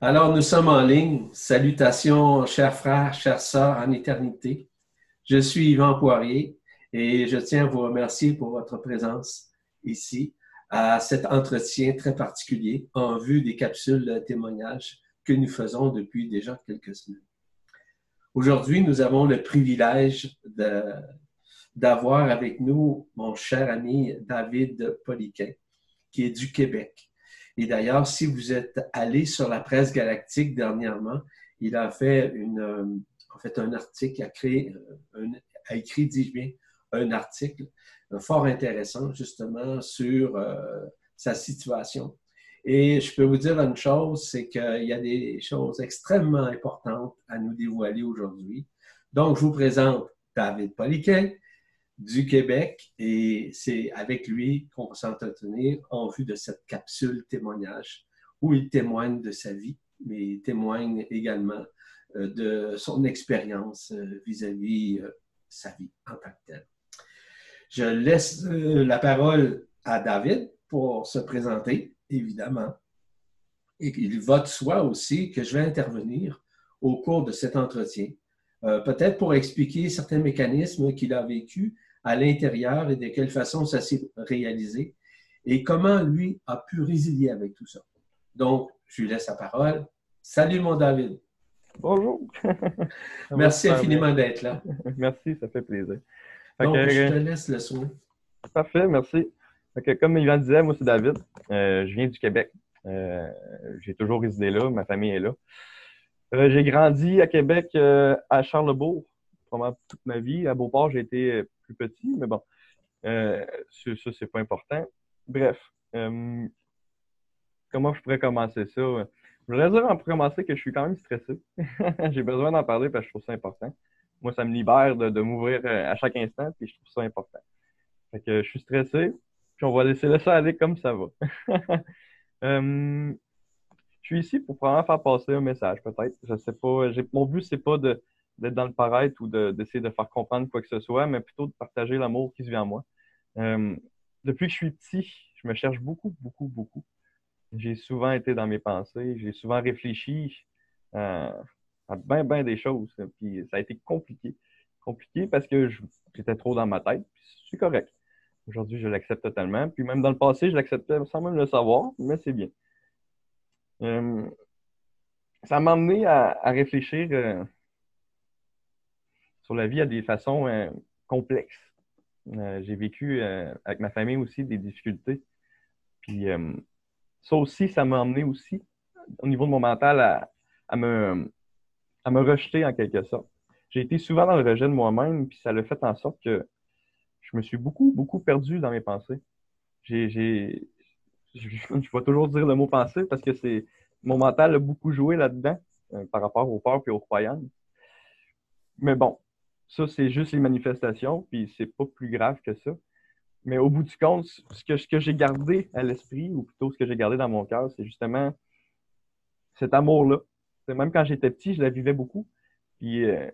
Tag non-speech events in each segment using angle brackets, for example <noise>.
Alors, nous sommes en ligne. Salutations, chers frères, chères sœurs en éternité. Je suis Yvan Poirier et je tiens à vous remercier pour votre présence ici à cet entretien très particulier en vue des capsules de témoignages que nous faisons depuis déjà quelques semaines. Aujourd'hui, nous avons le privilège d'avoir avec nous mon cher ami David Poliquin, qui est du Québec. Et d'ailleurs, si vous êtes allé sur la presse galactique dernièrement, il a fait, une, euh, en fait un article, a, euh, a écrit, dis-je bien, un article euh, fort intéressant justement sur sa situation. Et je peux vous dire une chose, c'est qu'il y a des choses extrêmement importantes à nous dévoiler aujourd'hui. Donc, je vous présente David Poliquin, du Québec et c'est avec lui qu'on va s'entretenir en vue de cette capsule témoignage où il témoigne de sa vie, mais il témoigne également euh, de son expérience euh, vis-à-vis euh, sa vie en tant que telle. Je laisse la parole à David pour se présenter, évidemment. Et il va de soi aussi que je vais intervenir au cours de cet entretien, peut-être pour expliquer certains mécanismes qu'il a vécus à l'intérieur et de quelle façon ça s'est réalisé et comment lui a pu résilier avec tout ça. Donc, je lui laisse la parole. Salut mon David. Bonjour. <laughs> Merci infiniment d'être là. <laughs> merci, ça fait plaisir. Donc, je te laisse le soin. Parfait, merci. comme Yvan disait, moi c'est David. Euh, je viens du Québec. Euh, j'ai toujours résidé là, ma famille est là. Euh, j'ai grandi à Québec, à Charlebourg, pendant toute ma vie. À Beauport, j'ai été plus petit, mais bon, euh, ça, c'est pas important. Bref, euh, comment je pourrais commencer ça? Je voudrais dire pour commencer que je suis quand même stressé. <laughs> J'ai besoin d'en parler parce que je trouve ça important. Moi, ça me libère de, m'ouvrir euh, à chaque instant, puis je trouve ça important. Fait que je suis stressé, puis on va laisser ça aller comme ça va. <laughs> je suis ici pour vraiment faire passer un message, peut-être. Je sais pas. Mon but, c'est pas de d'être dans le paraître ou d'essayer de, faire comprendre quoi que ce soit, mais plutôt de partager l'amour qui se vit en moi. Euh, depuis que je suis petit, je me cherche beaucoup, beaucoup, beaucoup. J'ai souvent été dans mes pensées, j'ai souvent réfléchi euh, à bien, bien des choses. Puis ça a été compliqué. Compliqué parce que j'étais trop dans ma tête, puis c'est correct. Aujourd'hui, je l'accepte totalement. Puis même dans le passé, je l'acceptais sans même le savoir, mais c'est bien. Euh, ça m'a amené à, réfléchir sur la vie à des façons euh, complexes. Euh, j'ai vécu euh, avec ma famille aussi des difficultés. Puis ça aussi, ça m'a amené aussi, au niveau de mon mental, à, me, à me rejeter en quelque sorte. J'ai été souvent dans le rejet de moi-même, puis ça l'a fait en sorte que je me suis beaucoup, beaucoup perdu dans mes pensées. J'ai, j'ai, je, vais toujours dire le mot pensée parce que c'est mon mental a beaucoup joué là-dedans par rapport aux peurs et aux croyances. Mais bon, ça, c'est juste les manifestations, puis c'est pas plus grave que ça. Mais au bout du compte, ce que, j'ai gardé à l'esprit, ou plutôt ce que j'ai gardé dans mon cœur, c'est justement cet amour-là. Même quand j'étais petit, je la vivais beaucoup. Puis euh,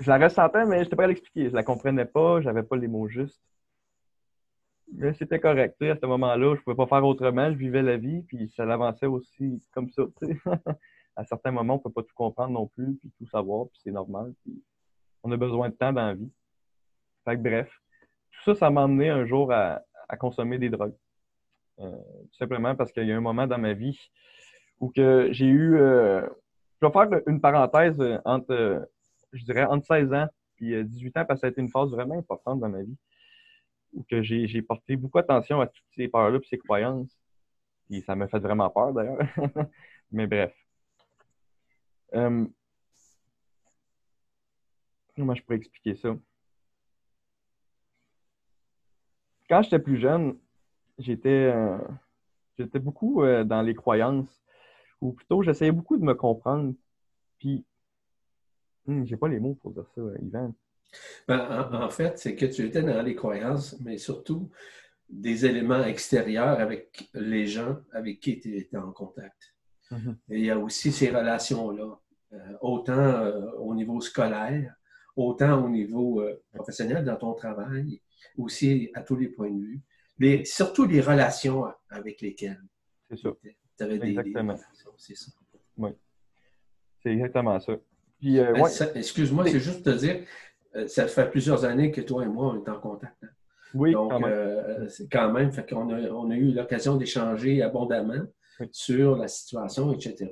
je la ressentais, mais je n'étais pas à l'expliquer. Je la comprenais pas, j'avais pas les mots justes. Mais c'était correct. À ce moment-là, je pouvais pas faire autrement. Je vivais la vie, puis ça avançait aussi comme ça. <laughs> à certains moments, on peut pas tout comprendre non plus, puis tout savoir, puis c'est normal. On a besoin de temps dans la vie. Fait que, bref, tout ça, ça m'a amené un jour à, consommer des drogues. Euh, tout simplement parce qu'il y a un moment dans ma vie où que j'ai eu. Euh, je vais faire une parenthèse entre, je dirais, entre 16 ans et 18 ans, parce que ça a été une phase vraiment importante dans ma vie. Où que j'ai porté beaucoup attention à toutes ces peurs-là et ces croyances. Et ça m'a fait vraiment peur d'ailleurs. <laughs> Mais bref. Euh, Comment je pourrais expliquer ça? Quand j'étais plus jeune, j'étais euh, j'étais beaucoup euh, dans les croyances, ou plutôt j'essayais beaucoup de me comprendre. Puis, hmm, j'ai pas les mots pour dire ça, Yvan. Ben, en, fait, c'est que tu étais dans les croyances, mais surtout des éléments extérieurs avec les gens avec qui tu étais en contact. Mm-hmm. Et il y a aussi ces relations-là, euh, autant au niveau scolaire autant au niveau euh, professionnel dans ton travail, aussi à tous les points de vue, mais surtout les relations avec lesquelles c'est ça. tu avais des, Exactement. C'est ça. Oui. C'est exactement ça. Euh, excuse-moi, c'est juste te dire, euh, ça fait plusieurs années que toi et moi, on est en contact. Hein. Oui, Donc, quand même. Euh, c'est quand même, fait qu'on a, on a eu l'occasion d'échanger abondamment sur la situation, etc.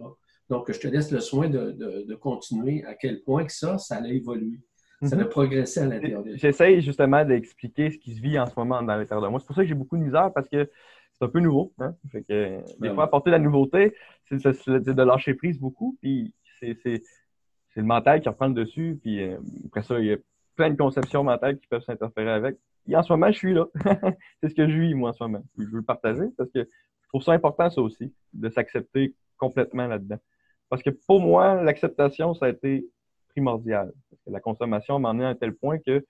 Donc, je te laisse le soin de, continuer à quel point que ça, ça a évolué. Ça a mhm. progressé à l'intérieur de J'essaye justement d'expliquer ce qui se vit en ce moment dans l'intérieur de moi. C'est pour ça que j'ai beaucoup de misère parce que c'est un peu nouveau. Hein. Fait que, des ben fois, apporter la nouveauté, c'est de lâcher prise beaucoup. Puis c'est le mental qui reprend le dessus. Puis euh, après ça, il y a plein de conceptions mentales qui peuvent s'interférer avec. Et en ce moment, je suis là. <laughs> c'est ce que je vis, moi, en ce moment. Je veux le partager parce que je trouve ça important, ça aussi, de s'accepter complètement là-dedans. Parce que pour moi, l'acceptation, ça a été la consommation m'en est à un tel point que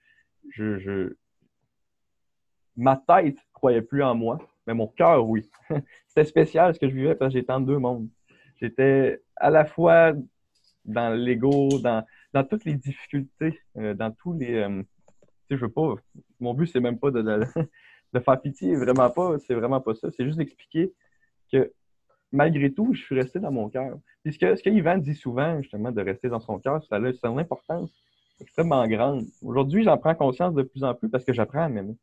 ma tête croyait plus en moi, mais mon cœur, oui. <laughs> C'était spécial ce que je vivais parce que j'étais en deux mondes. J'étais à la fois dans l'ego, dans, toutes les difficultés, euh, dans tous les. Euh, tu sais, je veux pas. Mon but, c'est même pas de, de, <laughs> faire pitié, vraiment pas. C'est vraiment pas ça. C'est juste d'expliquer que malgré tout, je suis resté dans mon cœur. Puis ce que, Yvan dit souvent, justement, de rester dans son cœur, ça a une importance extrêmement grande. Aujourd'hui, j'en prends conscience de plus en plus parce que j'apprends à m'aimer.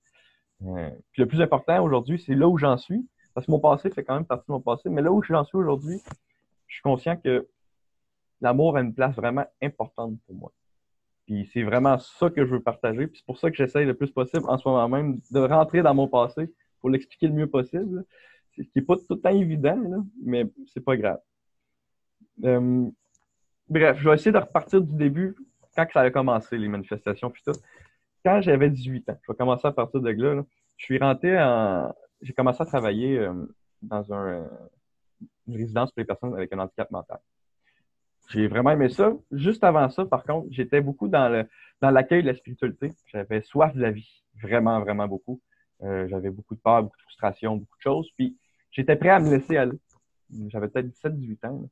Euh, puis le plus important aujourd'hui, c'est là où j'en suis. Parce que mon passé fait quand même partie de mon passé, mais là où j'en suis aujourd'hui, je suis conscient que l'amour a une place vraiment importante pour moi. Puis c'est vraiment ça que je veux partager. C'est pour ça que j'essaye le plus possible en ce moment même de rentrer dans mon passé pour l'expliquer le mieux possible. Ce qui n'est pas tout le temps évident, là, mais c'est pas grave. Euh, bref, je vais essayer de repartir du début, quand ça a commencé, les manifestations, puis tout. Quand j'avais 18 ans, je vais commencer à partir de là. je suis rentré en. J'ai commencé à travailler euh, dans un, une résidence pour les personnes avec un handicap mental. J'ai vraiment aimé ça. Juste avant ça, par contre, j'étais beaucoup dans le dans l'accueil de la spiritualité. J'avais soif de la vie, vraiment, vraiment beaucoup. Euh, j'avais beaucoup de peur, beaucoup de frustration, beaucoup de choses. Puis j'étais prêt à me laisser aller. J'avais peut-être 17-18 ans.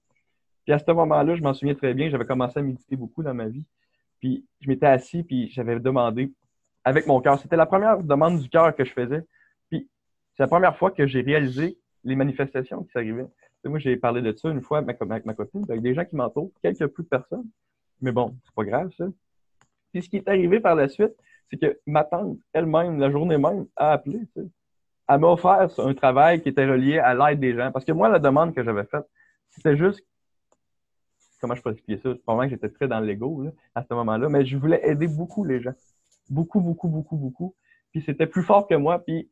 Puis à ce moment-là, je m'en souviens très bien, j'avais commencé à méditer beaucoup dans ma vie. Puis je m'étais assis, puis j'avais demandé avec mon cœur. C'était la première demande du cœur que je faisais. Puis c'est la première fois que j'ai réalisé les manifestations qui s'arrivaient. Moi, j'ai parlé de ça une fois avec ma, copine, avec des gens qui m'entourent, quelques plus de personnes. Mais bon, c'est pas grave, ça. Puis ce qui est arrivé par la suite, c'est que ma tante, elle-même, la journée même, a appelé. Elle m'a offert un travail qui était relié à l'aide des gens. Parce que moi, la demande que j'avais faite, c'était juste. Comment je peux expliquer ça? Probablement que j'étais très dans l'ego à ce moment-là, mais je voulais aider beaucoup les gens. Beaucoup, beaucoup, beaucoup, beaucoup. Puis c'était plus fort que moi. Puis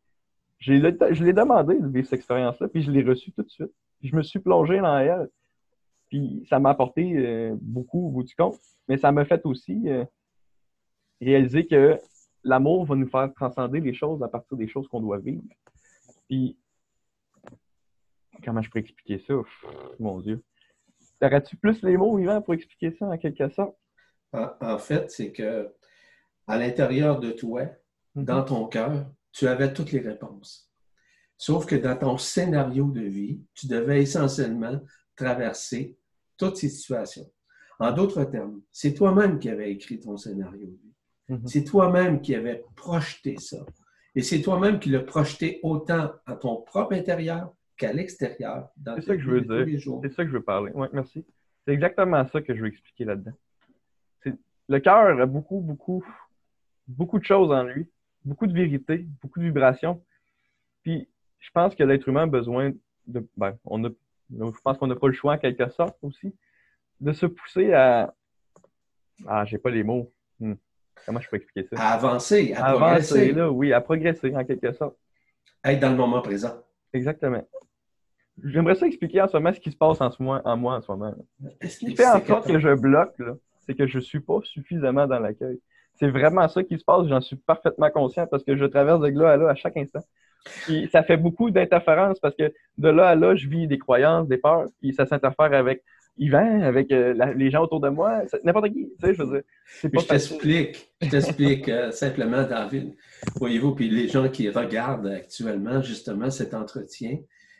je l'ai demandé de vivre cette expérience-là, puis je l'ai reçu tout de suite je me suis plongé dans elle. Puis ça m'a apporté euh, beaucoup au bout du compte. Mais ça m'a fait aussi euh, réaliser que l'amour va nous faire transcender les choses à partir des choses qu'on doit vivre. Puis, comment je peux expliquer ça? mon Dieu. Aurais-tu plus les mots, Yvan, pour expliquer ça en quelque sorte? En, fait, c'est que à l'intérieur de toi, mm-hmm. dans ton cœur, tu avais toutes les réponses. Sauf que dans ton scénario de vie, tu devais essentiellement traverser toutes ces situations. En d'autres termes, c'est toi-même qui avais écrit ton scénario de vie. Mhm. C'est toi-même qui avais projeté ça. Et c'est toi-même qui l'as projeté autant à ton propre intérieur qu'à l'extérieur. C'est ça que je veux dire. C'est ça que je veux parler. Oui, merci. C'est exactement ça que je veux expliquer là-dedans. Le cœur a beaucoup, beaucoup, beaucoup de choses en lui, beaucoup de vérité, beaucoup de vibrations. Puis je pense que l'être humain a besoin de. Ben, on a, je pense qu'on n'a pas le choix en quelque sorte aussi, de se pousser à. Ah, j'ai pas les mots. Hmm. Comment je peux expliquer ça? À avancer, à, avancer, là, oui, à progresser en quelque sorte. Être dans le moment présent. Exactement. J'aimerais ça expliquer en ce moment ce qui se passe en, ce moment, en moi en ce moment. Ce qui fait en sorte que je bloque, c'est que je ne suis pas suffisamment dans l'accueil. C'est vraiment ça qui se passe, j'en suis parfaitement conscient parce que je traverse de là à là à chaque instant. Puis ça fait beaucoup d'interférences parce que de là à là, je vis des croyances, des peurs, puis ça s'interfère avec Yvan, avec euh, les gens autour de moi, n'importe qui. Tu sais, je veux dire, je t'explique, je t'explique euh, simplement, David. Voyez-vous, puis les gens qui regardent actuellement justement cet entretien,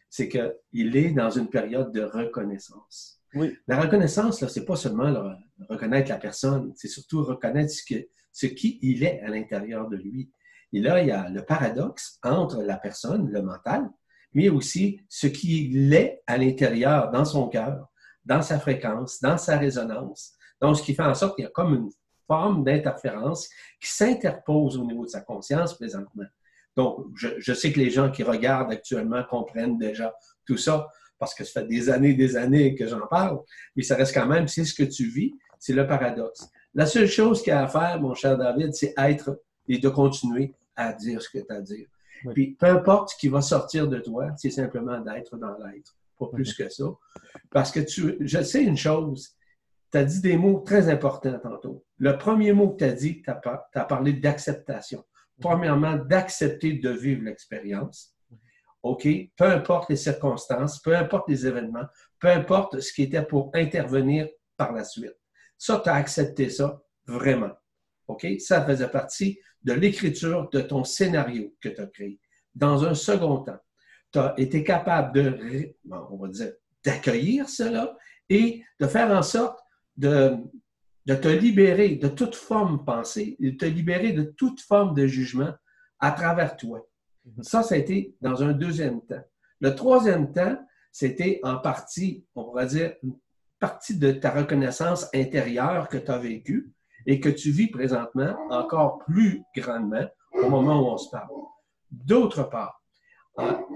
c'est qu'il est dans une période de reconnaissance. Oui. La reconnaissance, là, c'est pas seulement reconnaître la personne, c'est surtout reconnaître ce, que, ce qui il est à l'intérieur de lui. Et là, il y a le paradoxe entre la personne, le mental, mais aussi ce qui l'est à l'intérieur, dans son cœur, dans sa fréquence, dans sa résonance. Donc, ce qui fait en sorte qu'il y a comme une forme d'interférence qui s'interpose au niveau de sa conscience présentement. Donc, je, sais que les gens qui regardent actuellement comprennent déjà tout ça parce que ça fait des années, des années que j'en parle, mais ça reste quand même, c'est ce que tu vis, c'est le paradoxe. La seule chose qu'il y a à faire, mon cher David, c'est être et de continuer à dire ce que tu as à dire. Puis, peu importe ce qui va sortir de toi, c'est simplement d'être dans l'être, pas plus que ça. Parce que tu, je sais une chose, tu as dit des mots très importants tantôt. Le premier mot que tu as dit, tu as, parlé d'acceptation. Premièrement, d'accepter de vivre l'expérience. OK? Peu importe les circonstances, peu importe les événements, peu importe ce qui était pour intervenir par la suite. Ça, tu as accepté ça vraiment. OK? Ça faisait partie de l'écriture de ton scénario que tu as créé. Dans un second temps, tu as été capable de, on va dire, d'accueillir cela et de faire en sorte de, de te libérer de toute forme pensée, de te libérer de toute forme de jugement à travers toi. Mhm. Ça, ça a été dans un deuxième temps. Le troisième temps, c'était en partie, on va dire, une partie de ta reconnaissance intérieure que tu as vécue et que tu vis présentement encore plus grandement au moment où on se parle. D'autre part,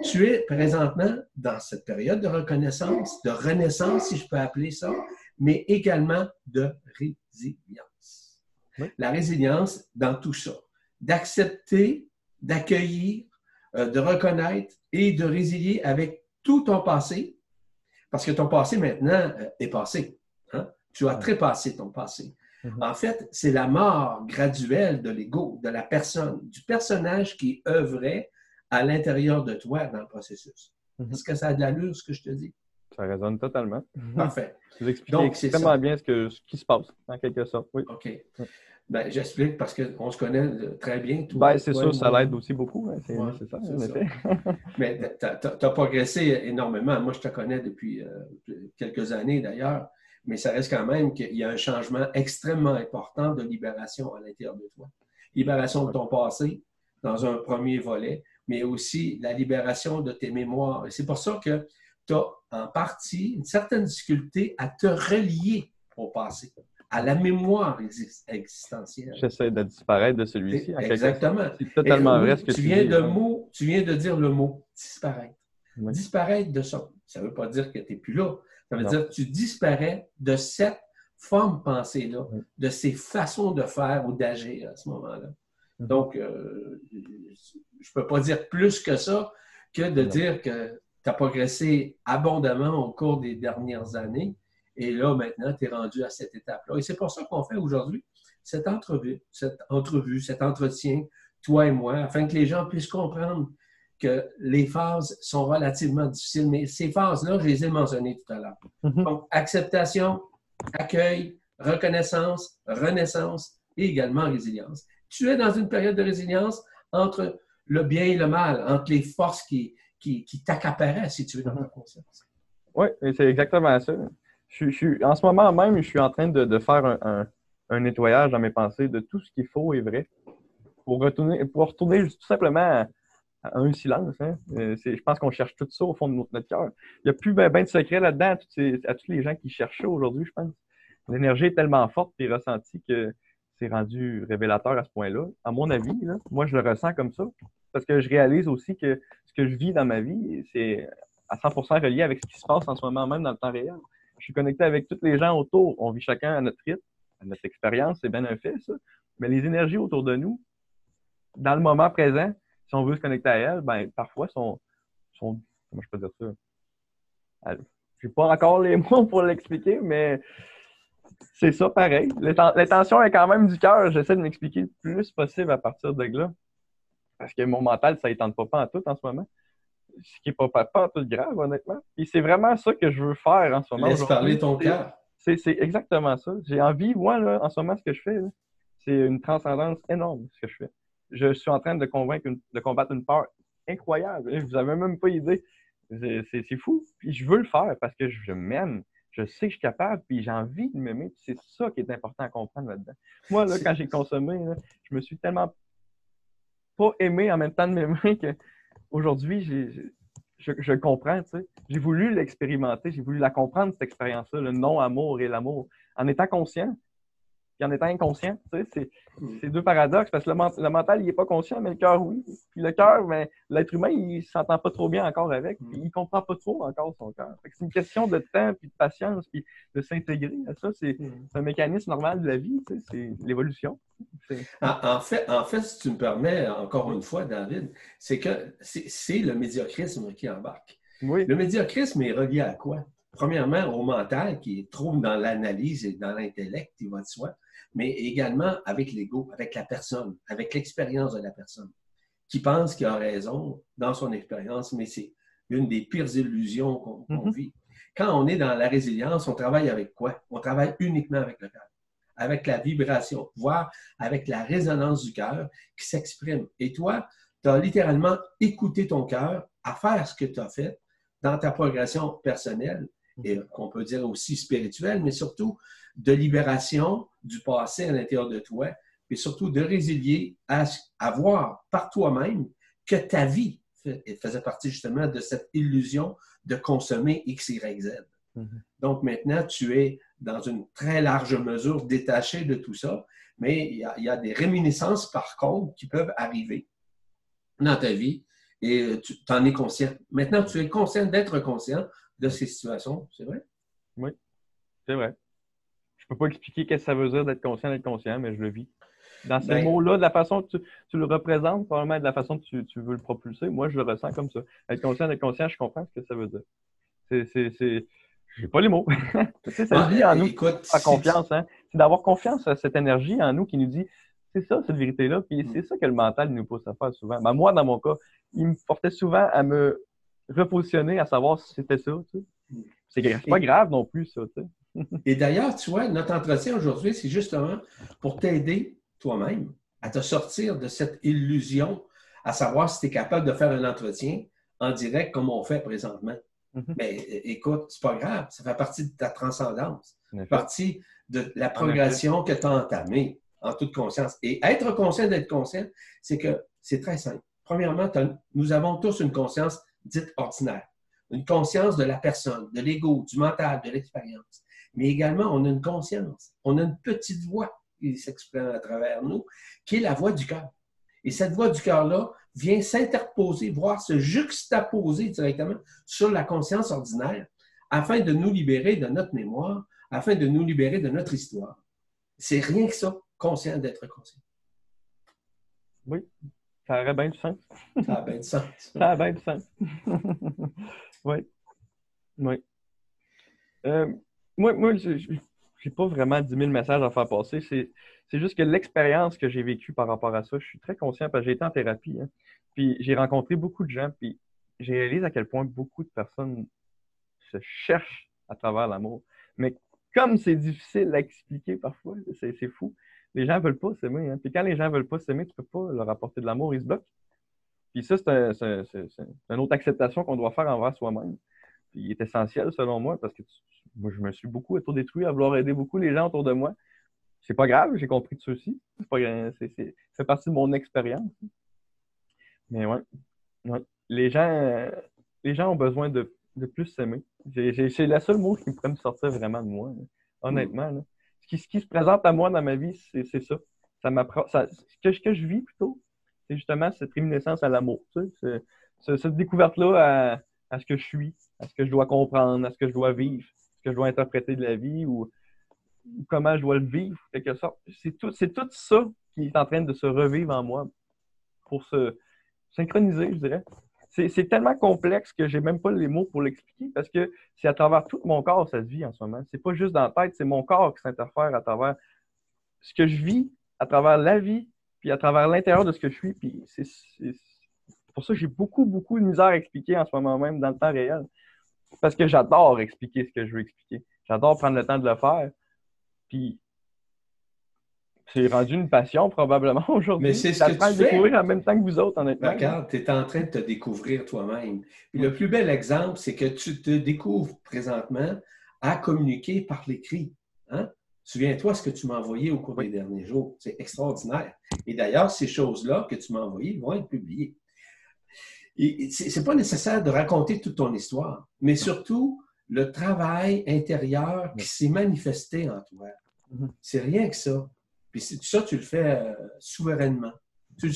tu es présentement dans cette période de reconnaissance, de renaissance, si je peux appeler ça, mais également de résilience. La résilience dans tout ça, d'accepter, d'accueillir, euh, de reconnaître et de résilier avec tout ton passé, parce que ton passé maintenant euh, est passé. Hein? Tu as trépassé ton passé. Mhm. En fait, c'est la mort graduelle de l'ego, de la personne, du personnage qui œuvrait à l'intérieur de toi dans le processus. Mhm. Est-ce que ça a de l'allure, ce que je te dis? Ça résonne totalement. <laughs> Parfait. Vous expliquez extrêmement bien ce, que, ce qui se passe, en quelque sorte. Oui. OK. Ben, J'explique parce qu'on se connaît euh, très bien. Ben, c'est sûr, ça l'aide aussi beaucoup. Hein, c'est ça, <laughs> Mais tu as, progressé énormément. Moi, je te connais depuis euh, quelques années d'ailleurs mais ça reste quand même qu'il y a un changement extrêmement important de libération à l'intérieur de toi. Libération de ton passé dans un premier volet, mais aussi la libération de tes mémoires. Et c'est pour ça que tu as en partie une certaine difficulté à te relier au passé, à la mémoire existentielle. J'essaie de disparaître de celui-ci. Exactement. C'est totalement vrai ce que tu, viens de mot, tu viens de dire le mot disparaître. Disparaître de ça. Ça ne veut pas dire que tu n'es plus là. Ça veut dire que tu disparais de cette forme pensée-là, de ces façons de faire ou d'agir à ce moment-là. Mm-hmm. Donc, euh, je ne peux pas dire plus que ça que de dire que tu as progressé abondamment au cours des dernières années. Et là, maintenant, tu es rendu à cette étape-là. Et c'est pour ça qu'on fait aujourd'hui cette entrevue, cette entrevue, cet entretien, toi et moi, afin que les gens puissent comprendre que les phases sont relativement difficiles, mais ces phases-là, je les ai mentionnées tout à l'heure. Mhm. Donc, acceptation, accueil, reconnaissance, renaissance et également résilience. Tu es dans une période de résilience entre le bien et le mal, entre les forces qui, qui, qui t'accaparaient, si tu veux, dans ta conscience. Oui, c'est exactement ça. Je, je, en ce moment même, je suis en train de, de faire un, un, nettoyage dans mes pensées de tout ce qui est faux et vrai pour retourner, pour retourner tout simplement un silence. Hein? Euh, je pense qu'on cherche tout ça au fond de notre, cœur. Il n'y a plus bien ben de secret là-dedans à, tous les gens qui cherchent aujourd'hui, je pense. L'énergie est tellement forte et ressentie que c'est rendu révélateur à ce point-là. À mon avis, moi, je le ressens comme ça. Parce que je réalise aussi que ce que je vis dans ma vie, c'est à 100% relié avec ce qui se passe en ce moment même dans le temps réel. Je suis connecté avec tous les gens autour. On vit chacun à notre rythme, à notre expérience, c'est bien un fait, ça. Mais les énergies autour de nous, dans le moment présent, si on veut se connecter à elle, ben, parfois, sont, sont comment je peux dire ça? Je n'ai pas encore les <laughs> mots pour l'expliquer, mais c'est ça pareil. L'intention est quand même du cœur. J'essaie de m'expliquer le plus possible à partir de là. Parce que mon mental, ça ne tente pas, pas en tout en ce moment. Ce qui n'est pas, pas, pas, tout grave, honnêtement. Et c'est vraiment ça que je veux faire en ce moment. Laisse parler ton cœur. C'est exactement ça. J'ai envie, moi, là, en ce moment, ce que je fais, c'est une transcendance énorme, ce que je fais je suis en train de convaincre, de combattre une peur incroyable. Vous n'avez même pas idée. C'est fou. Puis je veux le faire parce que je m'aime. Je sais que je suis capable, puis j'ai envie de m'aimer. C'est ça qui est important à comprendre là-dedans. Moi, là, quand j'ai consommé, je me suis tellement pas aimé en même temps de m'aimer qu'aujourd'hui, je, comprends, tu. J'ai voulu l'expérimenter, j'ai voulu la comprendre, cette expérience-là, le non-amour et l'amour, en étant conscient, puis en étant inconscient. Tu sais, c'est deux paradoxes parce que le, mental, il n'est pas conscient, mais le cœur, oui. Puis le cœur, mais ben, l'être humain, il ne s'entend pas trop bien encore avec, puis il ne comprend pas trop encore son cœur. C'est une question de temps, puis de patience, puis de s'intégrer à ça. C'est mm. un mécanisme normal de la vie, tu sais, c'est l'évolution. En, fait, en fait, si tu me permets, encore une fois, David, c'est que c'est le médiocrisme qui embarque. Oui. Le médiocrisme est relié à quoi? Premièrement, au mental qui est trop dans l'analyse et dans l'intellect, il va de soi mais également avec l'ego, avec la personne, avec l'expérience de la personne, qui pense qu'il a raison dans son expérience, mais c'est une des pires illusions qu'on mm-hmm. vit. Quand on est dans la résilience, on travaille avec quoi? On travaille uniquement avec le cœur, avec la vibration, voire avec la résonance du cœur qui s'exprime. Et toi, tu as littéralement écouté ton cœur à faire ce que tu as fait dans ta progression personnelle et mm-hmm. qu'on peut dire aussi spirituelle, mais surtout de libération du passé à l'intérieur de toi, et surtout de résilier à, voir par toi-même que ta vie faisait partie justement de cette illusion de consommer X, Y, Z. Mm-hmm. Donc maintenant, tu es dans une très large mesure détaché de tout ça, mais il y a, des réminiscences par contre qui peuvent arriver dans ta vie et tu en es conscient. Maintenant, tu es conscient d'être conscient de ces situations, c'est vrai? Oui, c'est vrai je peux pas expliquer qu'est-ce que ça veut dire d'être conscient, d'être conscient, mais je le vis. Dans ces ben mots-là, de la façon que tu, le représentes, probablement de la façon que tu, veux le propulser, moi, je le ressens comme ça. Être conscient, d'être conscient, je comprends ce que ça veut dire. C'est. c'est, J'ai pas les mots. <laughs> tu sais, ça vit en nous. Écoute, confiance. Hein? C'est d'avoir confiance à cette énergie en nous qui nous dit c'est ça, cette vérité-là. Puis c'est ça que le mental nous pousse à faire souvent. Ben, moi, dans mon cas, il me portait souvent à me repositionner, à savoir si c'était ça. Tu sais. C'est pas grave non plus, ça. Tu sais. <laughs> Et d'ailleurs, tu vois, notre entretien aujourd'hui, c'est justement pour t'aider toi-même à te sortir de cette illusion, à savoir si tu es capable de faire un entretien en direct comme on fait présentement. Mais mhm. ben, écoute, c'est pas grave, ça fait partie de ta transcendance, partie de la progression que tu as entamée en toute conscience. Et être conscient d'être conscient, c'est que c'est très simple. Premièrement, nous avons tous une conscience dite ordinaire, une conscience de la personne, de l'ego, du mental, de l'expérience mais également on a une conscience, on a une petite voix qui s'exprime à travers nous, qui est la voix du cœur. Et cette voix du cœur-là vient s'interposer, voire se juxtaposer directement sur la conscience ordinaire afin de nous libérer de notre mémoire, afin de nous libérer de notre histoire. C'est rien que ça, conscient d'être conscient. Oui, ça aurait bien du sens. Ça a bien du sens. <laughs> ça a bien du sens. <laughs> oui. Oui. Euh, moi, moi je n'ai pas vraiment 10 000 messages à faire passer. C'est juste que l'expérience que j'ai vécue par rapport à ça, je suis très conscient parce que j'ai été en thérapie. Hein. puis j'ai rencontré beaucoup de gens, puis j'ai réalisé à quel point beaucoup de personnes se cherchent à travers l'amour. Mais comme c'est difficile à expliquer parfois, c'est fou. Les gens ne veulent pas s'aimer. Hein. Puis quand les gens veulent pas s'aimer, tu peux pas leur apporter de l'amour, ils se bloquent. Puis ça, c'est une autre acceptation qu'on doit faire envers soi-même. Il est essentiel selon moi parce que moi, je me suis beaucoup autodétruit à vouloir aider beaucoup les gens autour de moi. C'est pas grave, j'ai compris de ceci. C'est fait partie de mon expérience. Mais ouais, Les, gens, les gens ont besoin de, plus s'aimer. C'est la seule mot qui pourrait me sortir vraiment de moi, honnêtement. Ce, qui, ce, qui, se présente à moi dans ma vie, c'est ça. ça m'apprend. Ce que, que, je vis plutôt, c'est justement cette réminiscence à l'amour. cette découverte-là à ce que je suis, à ce que je dois comprendre, à ce que je dois vivre? Que je dois interpréter de la vie ou, comment je dois le vivre, quelque sorte? C'est tout, c'est tout ça qui est en train de se revivre en moi pour se synchroniser, je dirais. C'est, tellement complexe que j'ai même pas les mots pour l'expliquer parce que c'est à travers tout mon corps cette vie en ce moment. C'est pas juste dans la tête, c'est mon corps qui s'interfère à travers ce que je vis, à travers la vie, puis à travers l'intérieur de ce que je suis. Puis c'est, pour ça que j'ai beaucoup, beaucoup de misère à expliquer en ce moment même dans le temps réel. Parce que j'adore expliquer ce que je veux expliquer. J'adore prendre le temps de le faire. Puis, c'est rendu une passion probablement <laughs> aujourd'hui. Mais c'est ce que tu fais. découvrir en même temps que vous autres, honnêtement. Regarde, tu es en train de te découvrir toi-même. le plus bel exemple, c'est que tu te découvres présentement à communiquer par l'écrit. Hein? Souviens-toi ce que tu m'as envoyé au cours des derniers jours. C'est extraordinaire. Et d'ailleurs, ces choses-là que tu m'as envoyées vont être publiées. C'est pas nécessaire de raconter toute ton histoire, mais surtout le travail intérieur qui s'est manifesté en toi. Mm-hmm. C'est rien que ça. Puis ça, tu le fais euh, souverainement. Tu,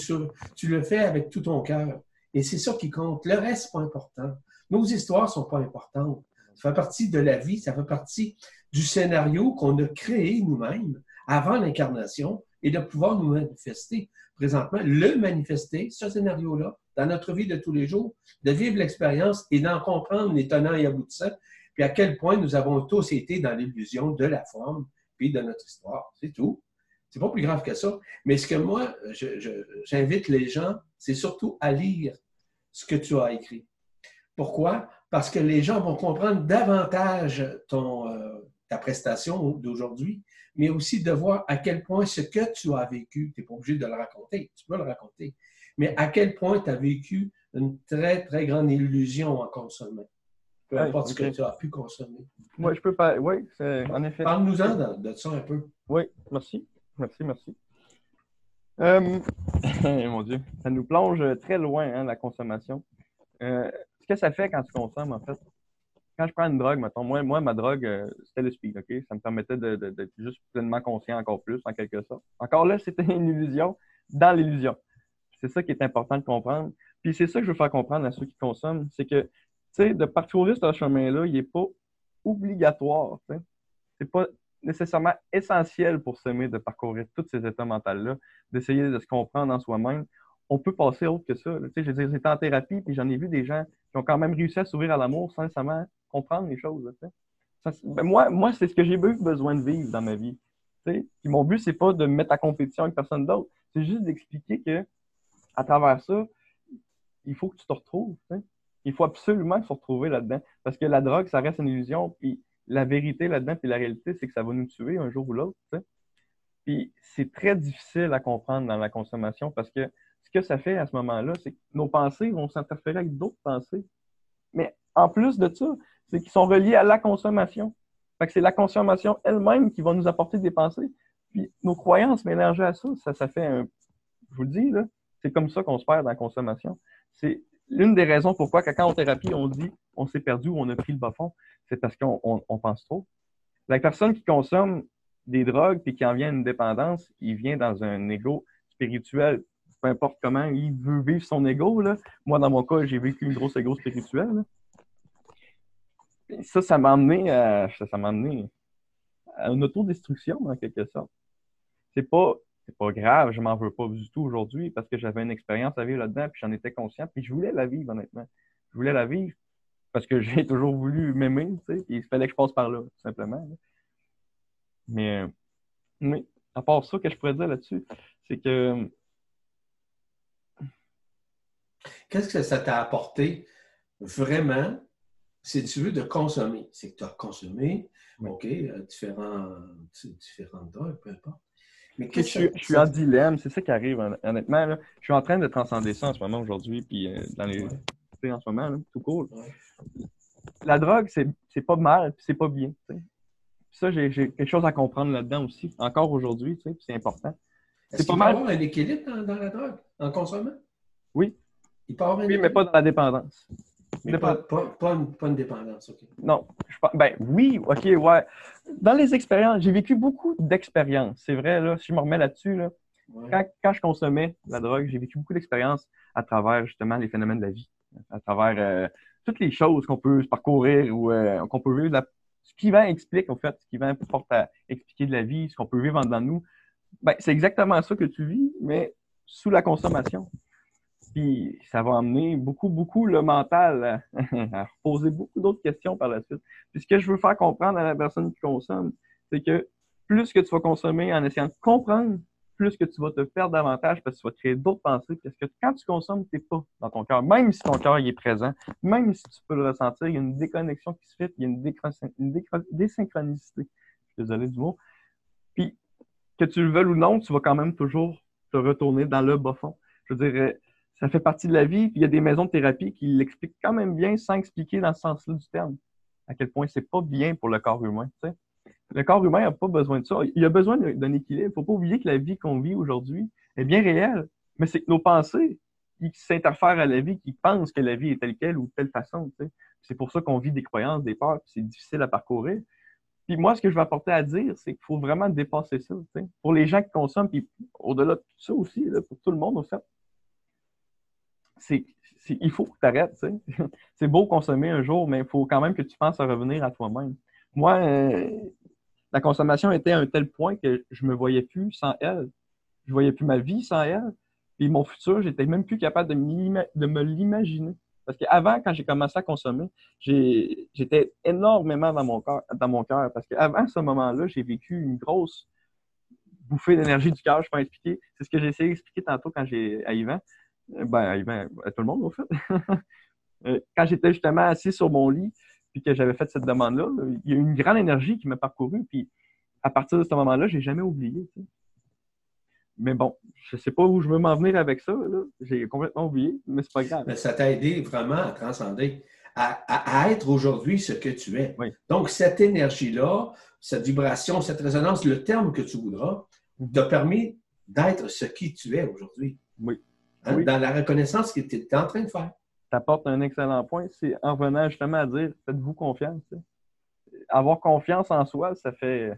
tu, le fais avec tout ton cœur. Et c'est ça qui compte. Le reste, c'est pas important. Nos histoires ne sont pas importantes. Ça fait partie de la vie, ça fait partie du scénario qu'on a créé nous-mêmes avant l'incarnation et de pouvoir nous manifester présentement, le manifester, ce scénario-là, dans notre vie de tous les jours, de vivre l'expérience et d'en comprendre les tenants et aboutissants, puis à quel point nous avons tous été dans l'illusion de la forme, puis de notre histoire. C'est tout. C'est pas plus grave que ça. Mais ce que moi, j'invite les gens, c'est surtout à lire ce que tu as écrit. Pourquoi? Parce que les gens vont comprendre davantage ton, euh, ta prestation d'aujourd'hui, mais aussi de voir à quel point ce que tu as vécu, tu n'es pas obligé de le raconter, tu peux le raconter, mais à quel point tu as vécu une très, très grande illusion en consommant? Peu importe ce que tu as pu consommer. Oui, je peux pas. Oui, en effet. Parle-nous-en de, ça un peu. Oui, merci. Merci, merci. Euh, <laughs> mon Dieu, ça nous plonge très loin, hein, la consommation. Euh, ce que ça fait quand tu consommes, en fait, quand je prends une drogue, mettons, moi, moi ma drogue, euh, c'était le speed, OK? Ça me permettait d'être juste pleinement conscient encore plus, en quelque sorte. Encore là, c'était une illusion dans l'illusion. C'est ça qui est important de comprendre. Puis c'est ça que je veux faire comprendre à ceux qui consomment, c'est que, tu sais, de parcourir ce chemin-là, il n'est pas obligatoire, tu sais. C'est pas nécessairement essentiel pour s'aimer de parcourir tous ces états mentaux-là, d'essayer de se comprendre en soi-même. On peut passer autre que ça. Tu sais, je j'étais en thérapie, puis j'en ai vu des gens qui ont quand même réussi à s'ouvrir à l'amour sans nécessairement comprendre les choses. Ben, moi, moi c'est ce que j'ai eu besoin de vivre dans ma vie. mon but, c'est pas de me mettre en compétition avec personne d'autre. C'est juste d'expliquer que à travers ça, il faut que tu te retrouves. Il faut absolument se retrouver là-dedans. Parce que la drogue, ça reste une illusion. Puis la vérité là-dedans, puis la réalité, c'est que ça va nous tuer un jour ou l'autre. Puis c'est très difficile à comprendre dans la consommation parce que ce que ça fait à ce moment-là, c'est que nos pensées vont s'interférer avec d'autres pensées. Mais en plus de ça, c'est qu'ils sont reliés à la consommation. Fait que c'est la consommation elle-même qui va nous apporter des pensées. Puis nos croyances mélangées à ça, ça, ça fait un. Je vous le dis, là, c'est comme ça qu'on se perd dans la consommation. C'est l'une des raisons pourquoi, quand en thérapie, on dit on s'est perdu ou on a pris le bas fond, c'est parce qu'on on, pense trop. La personne qui consomme des drogues puis qui en vient à une dépendance, il vient dans un ego spirituel. Peu importe comment il veut vivre son ego. Là. Moi, dans mon cas, j'ai vécu une grosse ego spirituelle ça, ça m'a amené à, ça m'a amené à une autodestruction, en quelque sorte. C'est pas, c'est pas grave, je m'en veux pas du tout aujourd'hui parce que j'avais une expérience à vivre là-dedans, puis j'en étais conscient, puis je voulais la vivre, honnêtement. Je voulais la vivre parce que <laughs> j'ai toujours voulu m'aimer, tu sais, il fallait que je passe par là, tout simplement. Mais, mais, à part ça, que je pourrais dire là-dessus, c'est que. Qu'est-ce que ça t'a apporté vraiment si tu veux, de consommer? C'est que tu as consommé, OK, euh, différents, différentes drogues, peu importe. Mais je, je, suis en dilemme, c'est ça qui arrive, honnêtement. je suis en train de transcender ça en ce moment aujourd'hui, puis euh, dans les. En ce moment, tout cool. La drogue, c'est pas mal, puis c'est pas bien. Ça, j'ai quelque chose à comprendre là-dedans aussi, encore aujourd'hui, c'est important. Qu'il peut mal... avoir un équilibre dans, la drogue, en consommant? Oui. Il peut avoir oui, mais pas dans la dépendance. Mais pas, pas, une, dépendance, OK. Non. ben oui, OK, ouais. Dans les expériences, j'ai vécu beaucoup d'expériences. C'est vrai, là, si je me remets là-dessus, là, quand, je consommais la drogue, j'ai vécu beaucoup d'expériences à travers justement les phénomènes de la vie, à travers euh, toutes les choses qu'on peut parcourir ou euh, qu'on peut vivre. Ce qui va explique, en fait, ce qui va porte à expliquer de la vie, ce qu'on peut vivre en dedans de nous. Ben, c'est exactement ça que tu vis, mais sous la consommation. Puis ça va amener beaucoup, beaucoup le mental à, <laughs> poser beaucoup d'autres questions par la suite. Puis ce que je veux faire comprendre à la personne qui consomme, c'est que plus que tu vas consommer en essayant de comprendre, plus que tu vas te perdre davantage parce que tu vas créer d'autres pensées. Parce que quand tu consommes, tu n'es pas dans ton cœur. Même si ton cœur est présent, même si tu peux le ressentir, il y a une déconnexion qui se fait, il y a une, une désynchronicité. Je suis désolé du mot. Puis que tu le veuilles ou non, tu vas quand même toujours te retourner dans le bas fond. Je dirais, ça fait partie de la vie. Il y a des maisons de thérapie qui l'expliquent quand même bien sans expliquer dans ce sens-là du terme. À quel point c'est pas bien pour le corps humain. Le corps humain n'a pas besoin de ça. Il a besoin d'un équilibre. Il ne faut pas oublier que la vie qu'on vit aujourd'hui est bien réelle. Mais c'est que nos pensées qui s'interfèrent à la vie, qui pensent que la vie est telle quelle ou telle façon. C'est pour ça qu'on vit des croyances, des peurs, c'est difficile à parcourir. Puis moi, ce que je vais apporter à dire, c'est qu'il faut vraiment dépasser ça. Pour les gens qui consomment, puis au-delà de tout ça aussi, pour tout le monde, au fait, c'est, il faut que tu arrêtes. <laughs> c'est beau consommer un jour, mais il faut quand même que tu penses à revenir à toi-même. Moi, euh, la consommation était à un tel point que je me voyais plus sans elle. Je voyais plus ma vie sans elle. Puis mon futur, j'étais même plus capable de, me l'imaginer. Parce qu'avant, quand j'ai commencé à consommer, j'étais énormément dans mon cœur, dans mon cœur. Parce qu'avant ce moment-là, j'ai vécu une grosse bouffée d'énergie du cœur, je peux expliquer. C'est ce que j'ai essayé d'expliquer tantôt quand j'ai à Yvan. Euh, ben, à à tout le monde, au fait. <laughs> Euh, quand j'étais justement assis sur mon lit, puis que j'avais fait cette demande-là, il y a eu une grande énergie qui m'a parcouru. Puis à partir de ce moment-là, j'ai jamais oublié. Mais bon, je ne sais pas où je veux m'en venir avec ça. J'ai complètement oublié, mais c'est pas grave. Mais ça t'a aidé vraiment à transcender, à, être aujourd'hui ce que tu es. Donc, cette énergie-là, cette vibration, cette résonance, le terme que tu voudras, t'a permis d'être ce qui tu es aujourd'hui. Oui. Hein, dans la reconnaissance que tu es en train de faire. Tu apportes un excellent point. C'est en revenant justement à dire faites-vous confiance. Avoir confiance en soi, ça fait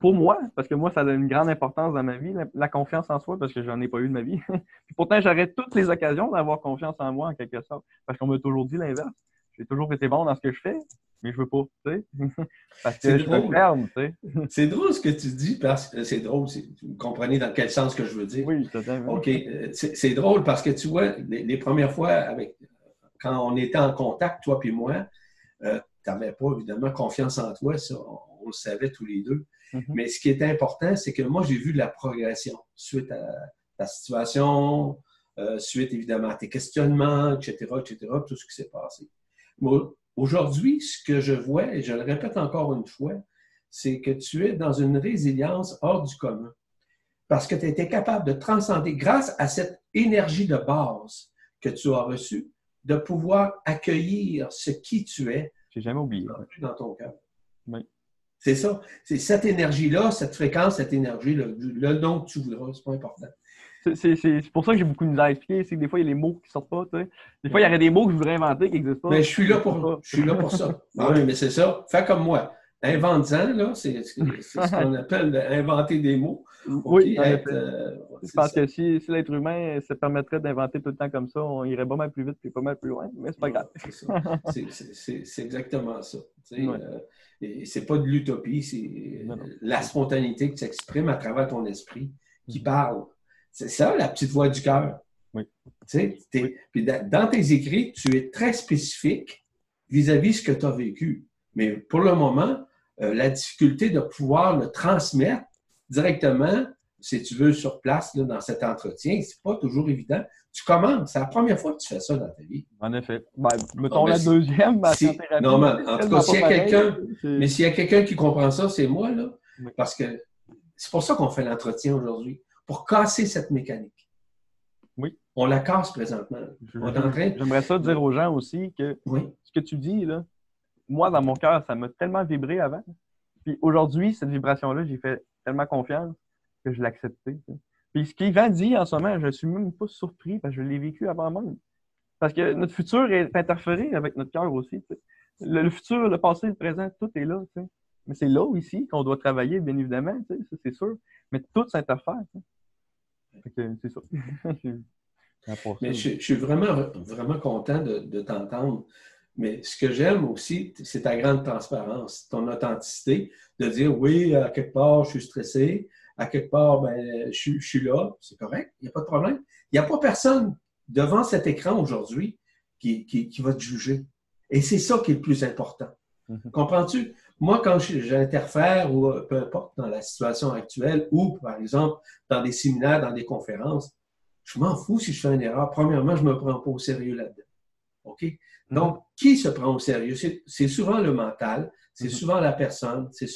pour moi, parce que moi, ça a une grande importance dans ma vie, la, confiance en soi, parce que j'en ai pas eu de ma vie. <laughs> Puis pourtant, j'aurais toutes les occasions d'avoir confiance en moi, en quelque sorte, parce qu'on m'a toujours dit l'inverse. J'ai toujours été bon dans ce que je fais, mais je veux pas, tu sais. <laughs> parce que je me ferme, tu sais. <laughs> C'est drôle ce que tu dis, parce que c'est drôle, vous comprenez dans quel sens que je veux dire. Oui, totalement. OK. Euh, c'est drôle parce que tu vois, les, premières fois, avec, quand on était en contact, toi puis moi, euh, tu n'avais pas évidemment confiance en toi, ça, on le savait tous les deux. Mm-hmm. Mais ce qui est important, c'est que moi, j'ai vu de la progression suite à ta situation, euh, suite évidemment à tes questionnements, etc., etc., tout ce qui s'est passé. Aujourd'hui, ce que je vois, et je le répète encore une fois, c'est que tu es dans une résilience hors du commun. Parce que tu as été capable de transcender, grâce à cette énergie de base que tu as reçue, de pouvoir accueillir ce qui tu es. J'ai jamais oublié. Dans ton cœur. Oui. C'est ça. C'est cette énergie-là, cette fréquence, cette énergie, le, le nom que tu voudras, c'est pas important. C'est pour ça que j'ai beaucoup de misère à expliquer. C'est que des fois, il y a les mots qui sortent pas. Des fois, il y aurait des mots que je voudrais inventer qui n'existent pas. Mais je suis là pour, je suis là pour ça. <laughs> Ah oui, mais c'est ça. Fais comme moi. Invente-en, là, c'est ce qu'on appelle inventer des mots. Oui, euh, je pense que si, si l'être humain se permettrait d'inventer tout le temps comme ça, on irait pas mal plus vite et pas mal plus loin, mais c'est pas grave. C'est exactement ça. Euh, et c'est pas de l'utopie, c'est la spontanéité que tu exprimes à travers ton esprit qui mm-hmm. parle. C'est ça, la petite voix du cœur. Oui. Puis dans tes écrits, tu es très spécifique vis-à-vis de ce que tu as vécu. Mais pour le moment, euh, la difficulté de pouvoir le transmettre directement, si tu veux, sur place, dans cet entretien, c'est pas toujours évident. Tu commences, c'est la première fois que tu fais ça dans ta vie. En effet. Ben, mettons la deuxième, ma si, Non, mais en tout cas, s'il y a quelqu'un, mais s'il y a quelqu'un qui comprend ça, c'est moi, là. Parce que c'est pour ça qu'on fait l'entretien aujourd'hui, pour casser cette mécanique. Oui. On la casse présentement. J'aimerais ça dire aux gens aussi que ce que tu dis, là, moi, dans mon cœur, ça m'a tellement vibré avant. Puis aujourd'hui, cette vibration-là, j'ai fait tellement confiance que je l'ai acceptée. Puis ce qu'Yvan dit en ce moment, je ne suis même pas surpris parce que je l'ai vécu avant même. Parce que notre futur est interféré avec notre cœur aussi. Le, futur, le passé, le présent, tout est là. Mais c'est là ici qu'on doit travailler, bien évidemment, c'est sûr. Mais tout s'interfère. C'est ça. <laughs> Mais je, suis vraiment, vraiment content de t'entendre mais ce que j'aime aussi, c'est ta grande transparence, ton authenticité, de dire oui, à quelque part, je suis stressé, à quelque part, ben, je, suis là, c'est correct, il n'y a pas de problème. Il n'y a pas personne devant cet écran aujourd'hui qui, va te juger. Et c'est ça qui est le plus important. Mm-hmm. Comprends-tu? Moi, quand j'interfère, ou peu importe, dans la situation actuelle, ou par exemple, dans des séminaires, dans des conférences, je m'en fous si je fais une erreur. Premièrement, je ne me prends pas au sérieux là-dedans. OK? Donc, qui se prend au sérieux? C'est souvent le mental, c'est mhm. souvent la personne, c'est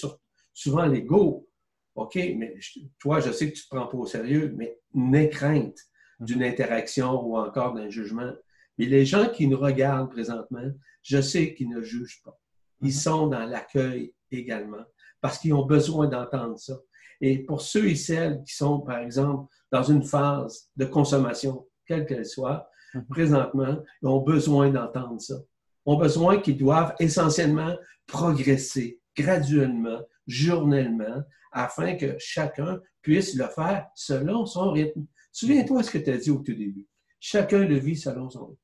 souvent l'ego. OK, mais toi, je sais que tu ne te prends pas au sérieux, mais n'aie crainte mhm. d'une interaction ou encore d'un jugement. Mais les gens qui nous regardent présentement, je sais qu'ils ne jugent pas. Ils mhm. sont dans l'accueil également parce qu'ils ont besoin d'entendre ça. Et pour ceux et celles qui sont, par exemple, dans une phase de consommation, quelle qu'elle soit, mhm. présentement, ont besoin d'entendre ça. Ont besoin qu'ils doivent essentiellement progresser graduellement, journellement, afin que chacun puisse le faire selon son rythme. Souviens-toi ce que tu as dit au tout début. Chacun le vit selon son rythme.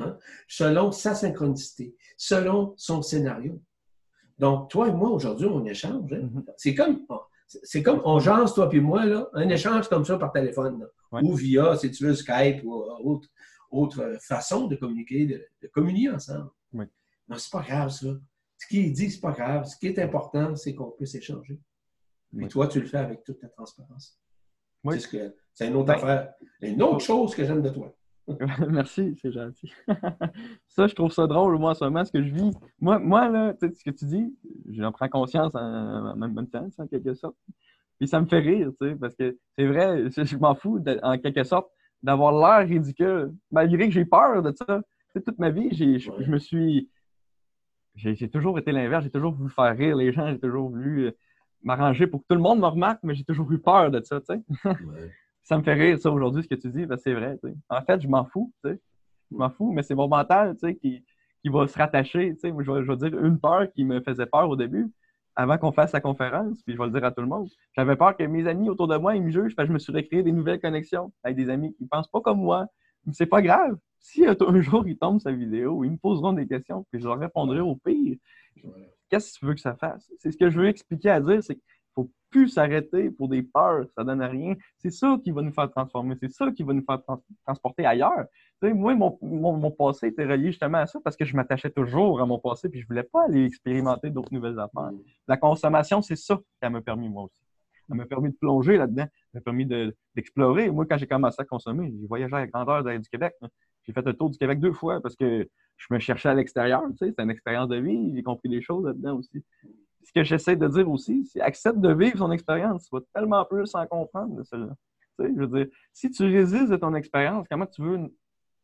Hein? Selon sa synchronicité, selon son scénario. Donc, toi et moi, aujourd'hui, on échange. Hein? Mhm. C'est comme, c'est comme on jase, toi et moi, là, un échange comme ça par téléphone, ou via, si tu veux, Skype ou autre, autre façon de communiquer, de, communier ensemble. Oui. Non, c'est pas grave, ça. Ce qui est dit, c'est pas grave. Ce qui est important, c'est qu'on puisse échanger. Et toi, tu le fais avec toute ta transparence. Oui. C'est une autre ben, affaire. Une autre chose que j'aime de toi. <laughs> Merci, c'est gentil. <laughs> ça, je trouve ça drôle, moi, en ce moment, ce que je vis. Moi, moi là, ce que tu dis, j'en prends conscience en, même temps, en quelque sorte. Puis ça me fait rire, tu sais, parce que c'est vrai, <laughs> je, m'en fous, en quelque sorte, d'avoir l'air ridicule, malgré que j'ai peur de ça. toute ma vie, je, me suis. J'ai toujours été l'inverse, j'ai toujours voulu faire rire les gens, j'ai toujours voulu euh, m'arranger pour que tout le monde me remarque, mais j'ai toujours eu peur de ça, tu sais. Ça me fait rire, ça, aujourd'hui, ce que tu dis, c'est vrai. En fait, je m'en fous, tu sais. Je m'en fous, mais c'est mon mental, tu sais, qui, qui va se rattacher, tu sais. Je, vais, dire une peur qui me faisait peur au début, avant qu'on fasse la conférence, puis je vais le dire à tout le monde. J'avais peur que mes amis autour de moi, ils me jugent, je me suis recréé des nouvelles connexions avec des amis qui ne pensent pas comme moi. Mais c'est pas grave. Si un jour ils tombent sa vidéo, ils me poseront des questions, puis je leur répondrai au pire. Qu'est-ce que tu veux que ça fasse? C'est ce que je veux expliquer à dire, c'est faut plus s'arrêter pour des peurs, ça donne rien. C'est ça qui va nous faire transformer, c'est ça qui va nous faire transporter ailleurs. moi, mon, mon, passé était relié justement à ça parce que je m'attachais toujours à mon passé puis je voulais pas aller expérimenter d'autres nouvelles affaires. Mm. La consommation, c'est ça qui m'a permis moi aussi. Ça m'a permis de plonger là-dedans, ça m'a permis d'explorer. moi, quand j'ai commencé à consommer, j'ai voyagé à la grandeur du Québec. J'ai fait le tour du Québec deux fois parce que je me cherchais à l'extérieur. C'est une expérience de vie. J'ai compris des choses là-dedans aussi ce que j'essaie de dire aussi, c'est accepte de vivre son expérience. Tu vas tellement plus en comprendre de celle-là. Tu sais, je veux dire, si tu résistes de ton expérience, comment tu veux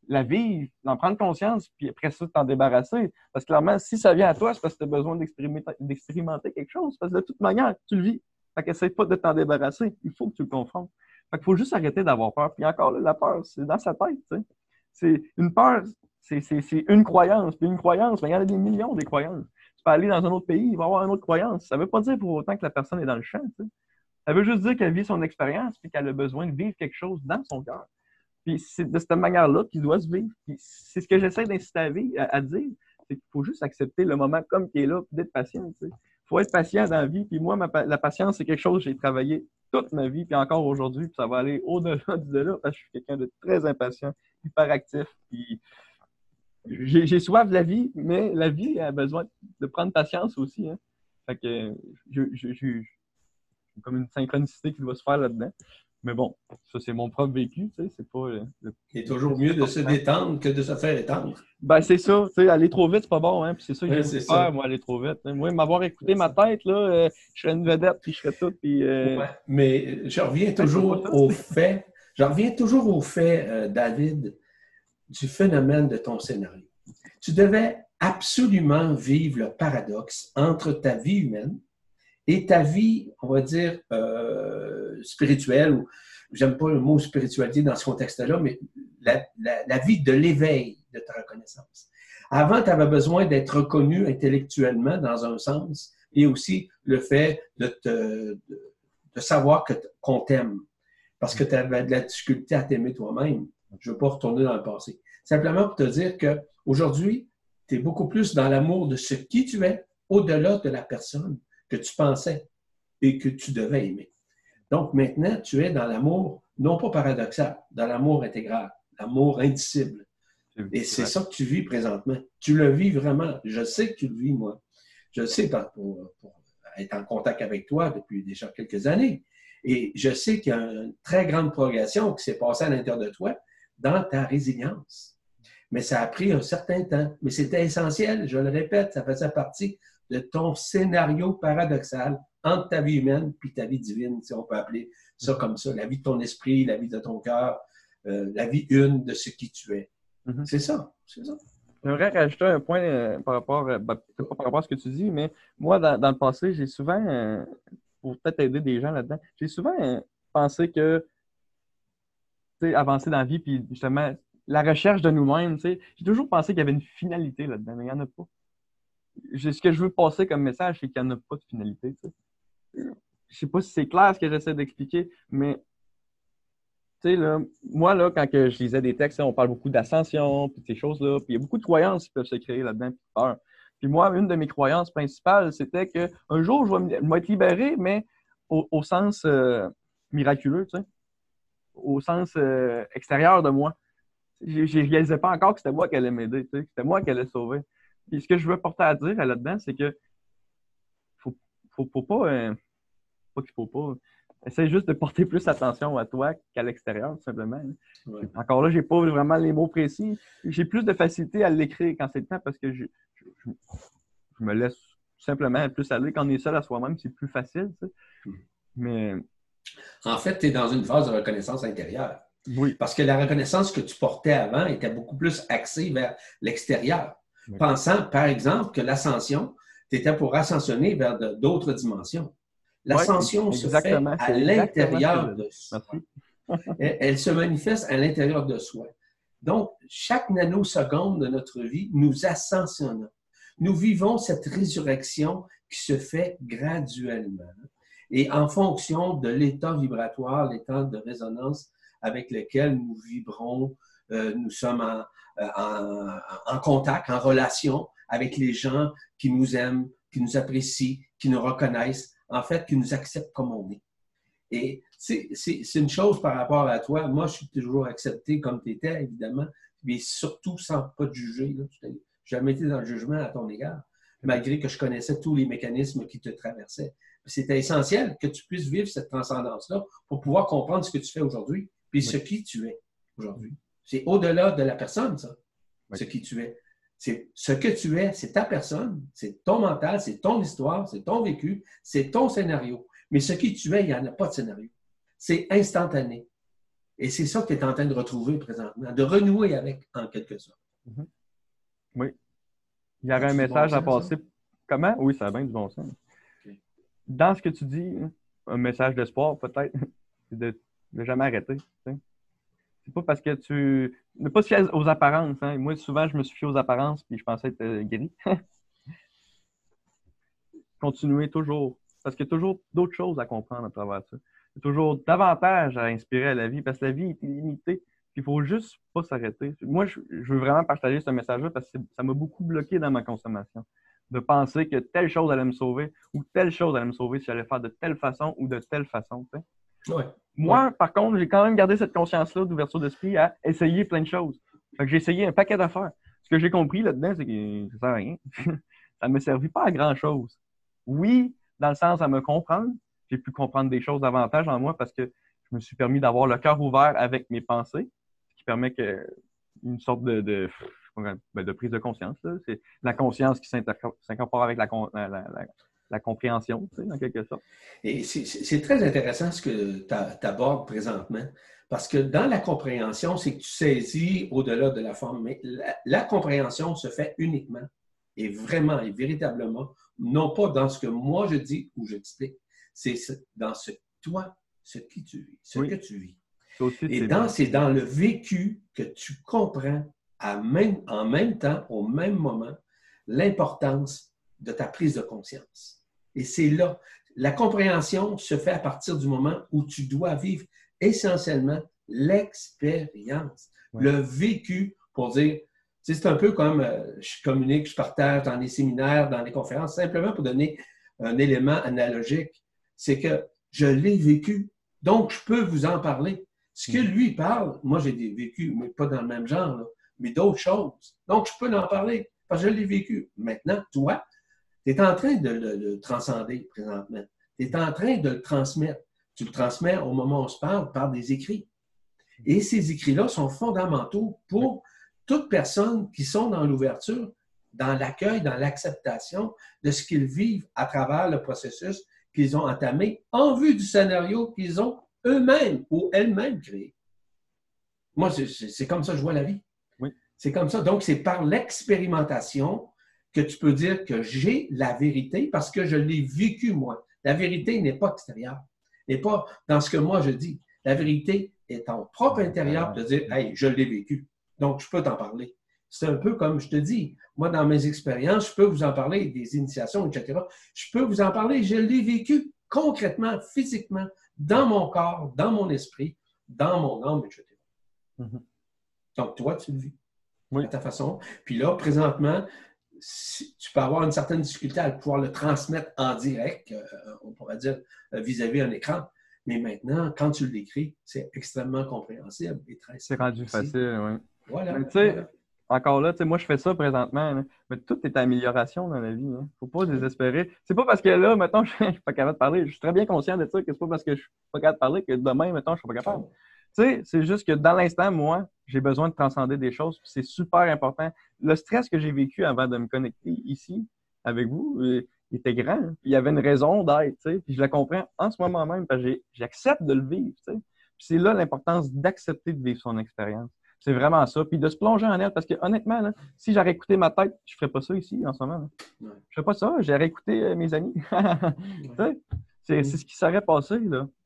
la vivre, d'en prendre conscience, puis après ça, t'en débarrasser? Parce que clairement, si ça vient à toi, c'est parce que tu as besoin d'expérimenter quelque chose. Parce que de toute manière, tu le vis. Fait qu'essaie pas de t'en débarrasser. Il faut que tu le confrontes. Fait qu'il faut juste arrêter d'avoir peur. Puis encore, la peur, c'est dans sa tête. C'est une peur, c'est une croyance. Puis une croyance, ben, il y en a des millions de croyances aller dans un autre pays, il va avoir une autre croyance. Ça ne veut pas dire pour autant que la personne est dans le champ. Ça veut juste dire qu'elle vit son expérience et qu'elle a besoin de vivre quelque chose dans son cœur. Puis c'est de cette manière-là qu'il doit se vivre. c'est ce que j'essaie d'inciter à, dire, c'est qu'il faut juste accepter le moment comme il est là, d'être patient. Il faut être patient dans la vie. Puis moi, la patience, c'est quelque chose que j'ai travaillé toute ma vie, puis encore aujourd'hui, puis ça va aller au-delà <laughs> du delà parce que je suis quelqu'un de très impatient, hyperactif, puis j'ai soif de la vie, mais la vie a besoin de prendre patience aussi. Hein. Fait que j'ai comme une synchronicité qui doit se faire là-dedans. Mais bon, ça, c'est mon propre vécu, tu sais, c'est pas... Euh, Il est toujours mieux de se détendre que de se faire étendre. Ben, c'est ça, tu sais, aller trop vite, c'est pas bon, hein, puis c'est ça que j'ai faire, moi, aller trop vite. Hein. Moi, m'avoir écouté ma tête, là, euh, je serais une vedette, puis je serais tout, puis... Euh, mais je reviens toujours au fait, je reviens toujours au fait, David, du phénomène de ton scénario. Tu devais absolument vivre le paradoxe entre ta vie humaine et ta vie, on va dire, euh, spirituelle, ou j'aime pas le mot spiritualité dans ce contexte-là, mais la, vie de l'éveil de ta reconnaissance. Avant, tu avais besoin d'être reconnu intellectuellement dans un sens, et aussi le fait de, te, de, savoir qu'on t'aime, parce que tu avais de la difficulté à t'aimer toi-même. Je ne veux pas retourner dans le passé. Simplement pour te dire qu'aujourd'hui, tu es beaucoup plus dans l'amour de ce qui tu es, au-delà de la personne que tu pensais et que tu devais aimer. Donc maintenant, tu es dans l'amour, non pas paradoxal, dans l'amour intégral, l'amour indicible. Et c'est ça que tu vis présentement. Tu le vis vraiment. Je sais que tu le vis, moi. Je sais pour, pour être en contact avec toi depuis déjà quelques années. Et je sais qu'il y a une très grande progression qui s'est passée à l'intérieur de toi dans ta résilience. Mais ça a pris un certain temps. Mais c'était essentiel, je le répète, ça faisait partie de ton scénario paradoxal entre ta vie humaine puis ta vie divine, si on peut appeler ça comme ça. La vie de ton esprit, la vie de ton cœur, euh, la vie une de ce qui tu es. Mm-hmm. C'est ça, c'est ça. J'aimerais rajouter un point euh, par rapport, euh, ben, pas par rapport à ce que tu dis, mais moi, dans, le passé, j'ai souvent, pour peut-être aider des gens là-dedans, j'ai souvent pensé que avancer dans la vie, puis justement, la recherche de nous-mêmes. J'ai toujours pensé qu'il y avait une finalité là-dedans, mais il n'y en a pas. Ce que je veux passer comme message, c'est qu'il n'y en a pas de finalité. Je ne sais pas si c'est clair ce que j'essaie d'expliquer, mais là, moi, là, quand que je lisais des textes, on parle beaucoup d'ascension, puis ces choses-là, puis il y a beaucoup de croyances qui peuvent se créer là-dedans, puis peur. Puis moi, une de mes croyances principales, c'était qu'un jour, je vais, être libéré, mais au, sens euh, miraculeux, tu sais, au sens euh, extérieur de moi. Je ne réalisais pas encore que c'était moi qui allait m'aider, que c'était moi qui allais sauver. Puis ce que je veux porter à dire là-dedans, c'est que faut, faut, faut pas, euh, pas qu'il faut pas, Essaye juste de porter plus attention à toi qu'à l'extérieur, tout simplement. Encore là, je n'ai pas vraiment les mots précis. J'ai plus de facilité à l'écrire quand c'est le temps parce que je, me laisse simplement plus aller. Quand on est seul à soi-même, c'est plus facile. Hmm. Mais. En fait, tu es dans une phase de reconnaissance intérieure. Oui. Parce que la reconnaissance que tu portais avant était beaucoup plus axée vers l'extérieur. Pensant, par exemple, que l'ascension, tu étais pour ascensionner vers d'autres dimensions. L'ascension se fait à l'intérieur de soi. Elle, se manifeste à l'intérieur de soi. Donc, chaque nanoseconde de notre vie, nous ascensionnons. Nous vivons cette résurrection qui se fait graduellement et en fonction de l'état vibratoire, l'état de résonance avec lequel nous vibrons, euh, nous sommes en, en, contact, en relation avec les gens qui nous aiment, qui nous apprécient, qui nous reconnaissent, en fait, qui nous accepte comme on est. Et c'est une chose par rapport à toi. Moi, je suis toujours accepté comme tu étais, évidemment, mais surtout sans pas te juger. Je n'ai jamais été dans le jugement à ton égard, malgré que je connaissais tous les mécanismes qui te traversaient. C'était essentiel que tu puisses vivre cette transcendance-là pour pouvoir comprendre ce que tu fais aujourd'hui, puis ce qui tu es aujourd'hui. C'est au-delà de la personne, ça, ce qui tu es. C'est ce que tu es, c'est ta personne, c'est ton mental, c'est ton histoire, c'est ton vécu, c'est ton scénario. Mais ce qui tu es, il n'y en a pas de scénario. C'est instantané. Et c'est ça que tu es en train de retrouver présentement, de renouer avec, en quelque sorte. Mm-hmm. Oui. Il y aurait un message à passer. Comment? Oui, ça a bien du bon sens. Dans ce que tu dis, un message d'espoir, peut-être, <laughs> c'est de ne jamais arrêter c'est pas parce que tu. Ne pas se fier aux apparences. Hein. Moi, souvent, je me suis fié aux apparences puis je pensais être euh, guéri. <laughs> Continuer toujours. Parce qu'il y a toujours d'autres choses à comprendre à travers ça. Il y a toujours davantage à inspirer à la vie parce que la vie est illimitée. Il faut juste pas s'arrêter. Moi, je, veux vraiment partager ce message-là parce que ça m'a beaucoup bloqué dans ma consommation. De penser que telle chose allait me sauver ou telle chose allait me sauver si j'allais faire de telle façon ou de telle façon. Moi, par contre, j'ai quand même gardé cette conscience-là d'ouverture d'esprit à essayer plein de choses. j'ai essayé un paquet d'affaires. Ce que j'ai compris là-dedans, c'est que ça sert à rien. <laughs> ça ne me servit pas à grand-chose. Oui, dans le sens à me comprendre, j'ai pu comprendre des choses davantage en moi parce que je me suis permis d'avoir le cœur ouvert avec mes pensées, ce qui permet que une sorte de, de, ben, prise de conscience. C'est la conscience qui s'incorpore avec la, la, la compréhension, tu sais, en quelque sorte. Et c'est très intéressant ce que tu abordes présentement, parce que dans la compréhension, c'est que tu saisis au-delà de la forme, mais la, compréhension se fait uniquement et vraiment et véritablement, non pas dans ce que moi je dis ou j'explique, c'est dans ce toi, ce qui tu vis, ce que tu vis. et c'est dans le vécu que tu comprends à même, en même temps, au même moment, l'importance de ta prise de conscience. Et c'est là. La compréhension se fait à partir du moment où tu dois vivre essentiellement l'expérience, le vécu pour dire, c'est un peu comme euh, je communique, je partage dans les séminaires, dans les conférences, simplement pour donner un élément analogique. C'est que je l'ai vécu, donc je peux vous en parler. Ce que mm. lui parle, moi j'ai vécu, mais pas dans le même genre, mais d'autres choses. Donc je peux en parler parce que je l'ai vécu. Maintenant, toi, tu es en train de le, transcender présentement. Tu es en train de le transmettre. Tu le transmets au moment où on se parle par des écrits. Et ces écrits-là sont fondamentaux pour toute personne qui sont dans l'ouverture, dans l'accueil, dans l'acceptation de ce qu'ils vivent à travers le processus qu'ils ont entamé en vue du scénario qu'ils ont eux-mêmes ou elles-mêmes créé. Moi, c'est comme ça que je vois la vie. C'est comme ça. Donc, c'est par l'expérimentation que tu peux dire que j'ai la vérité parce que je l'ai vécu moi. La vérité n'est pas extérieure, n'est pas dans ce que moi je dis. La vérité et ton propre intérieur de dire Hey, je l'ai vécu, donc je peux t'en parler. C'est un peu comme je te dis, moi, dans mes expériences, je peux vous en parler, des initiations, etc. Je peux vous en parler, je l'ai vécu concrètement, physiquement, dans mon corps, dans mon esprit, dans mon âme, etc. Mm-hmm. Donc, toi, tu le vis oui. à ta façon. Puis là, présentement, tu peux avoir une certaine difficulté à pouvoir le transmettre en direct, euh, on pourrait dire, euh, vis-à-vis un écran. Mais maintenant, quand tu l'écris, c'est extrêmement compréhensible et très C'est rendu facile, oui. Voilà. tu sais, encore là, tu sais, moi, je fais ça présentement, mais tout est amélioration dans la vie. Il ne faut pas désespérer. C'est pas parce que là, maintenant, <laughs> je ne suis pas capable de parler. Je suis très bien conscient de ça, que c'est pas parce que je suis pas capable de parler que demain, maintenant, je ne suis pas capable. Tu sais, c'est juste que dans l'instant, moi, j'ai besoin de transcender des choses, c'est super important. Le stress que j'ai vécu avant de me connecter ici avec vous, euh, il était grand. il y avait une raison d'être, tu sais. Puis je la comprends en ce moment même parce que j'accepte de le vivre, tu sais. c'est là l'importance d'accepter de vivre son expérience. C'est vraiment ça. Puis de se plonger en elle, parce que honnêtement, si j'aurais écouté ma tête, je ne ferais pas ça ici en ce moment. Je ne ferais pas ça. J'aurais écouté euh, mes amis. <laughs> c'est ce qui serait passé.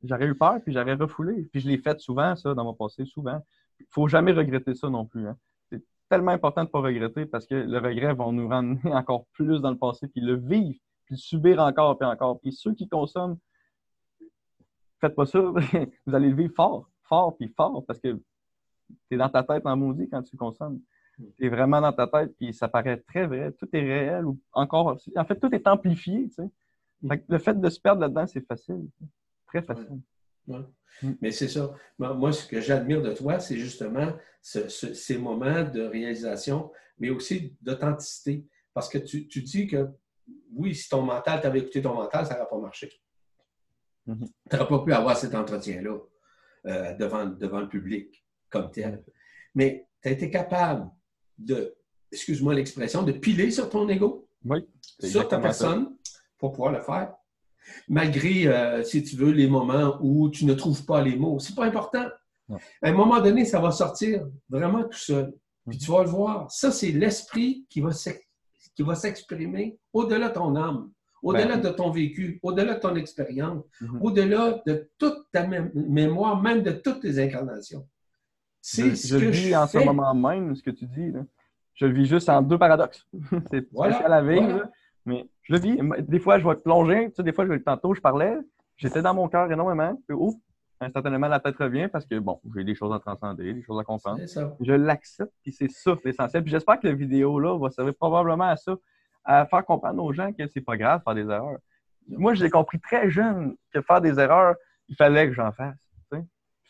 J'aurais eu peur, puis j'aurais refoulé. Puis je l'ai fait souvent, ça, dans mon passé, souvent. Il ne faut jamais regretter ça non plus. Hein. C'est tellement important de ne pas regretter parce que le regret va nous ramener <laughs> encore plus dans le passé, puis le vivre, puis le subir encore, puis encore. Puis ceux qui consomment, faites pas ça, <laughs> vous allez le vivre fort, fort, puis fort, parce que tu es dans ta tête en maudit quand tu consommes. Hmm. Tu es vraiment dans ta tête, puis ça paraît très vrai. Tout est réel. ou encore En fait, tout est amplifié. Tu sais. Le fait de se perdre là-dedans, c'est facile. Très facile. Hmm. Mais c'est ça. Moi, ce que j'admire de toi, c'est justement ces moments de réalisation, mais aussi d'authenticité. Parce que tu, dis que, oui, si ton mental, tu avais écouté ton mental, ça n'aurait pas marché. Tu n'aurais pas pu avoir cet entretien-là euh, devant, devant le public comme tel. Mais tu as été capable de, excuse-moi l'expression, de piler sur ton ego, sur ta personne, pour pouvoir le faire. Malgré, euh, si tu veux, les moments où tu ne trouves pas les mots. C'est pas important. À un moment donné, ça va sortir vraiment tout seul. Puis tu vas le voir. Ça, c'est l'esprit qui va s'exprimer au-delà de ton âme, au-delà ben, de ton vécu, au-delà de ton expérience, mm-hmm. au-delà de toute ta mémoire, même de toutes tes incarnations. C'est je, je vis en ce moment même ce que tu dis. Là. Je le vis juste en deux paradoxes. <laughs> c'est voilà, à la veille, mais je le vis. Des fois, je vais plonger. Tu sais, des fois, je, tantôt, je parlais. J'étais dans mon cœur énormément. Puis, ouf, instantanément, la tête revient parce que, bon, j'ai des choses à transcender, des choses à comprendre. Je l'accepte, puis c'est ça l'essentiel. Puis j'espère que la vidéo-là va servir probablement à ça, à faire comprendre aux gens que c'est pas grave de faire des erreurs. Moi, j'ai compris très jeune que faire des erreurs, il fallait que j'en fasse.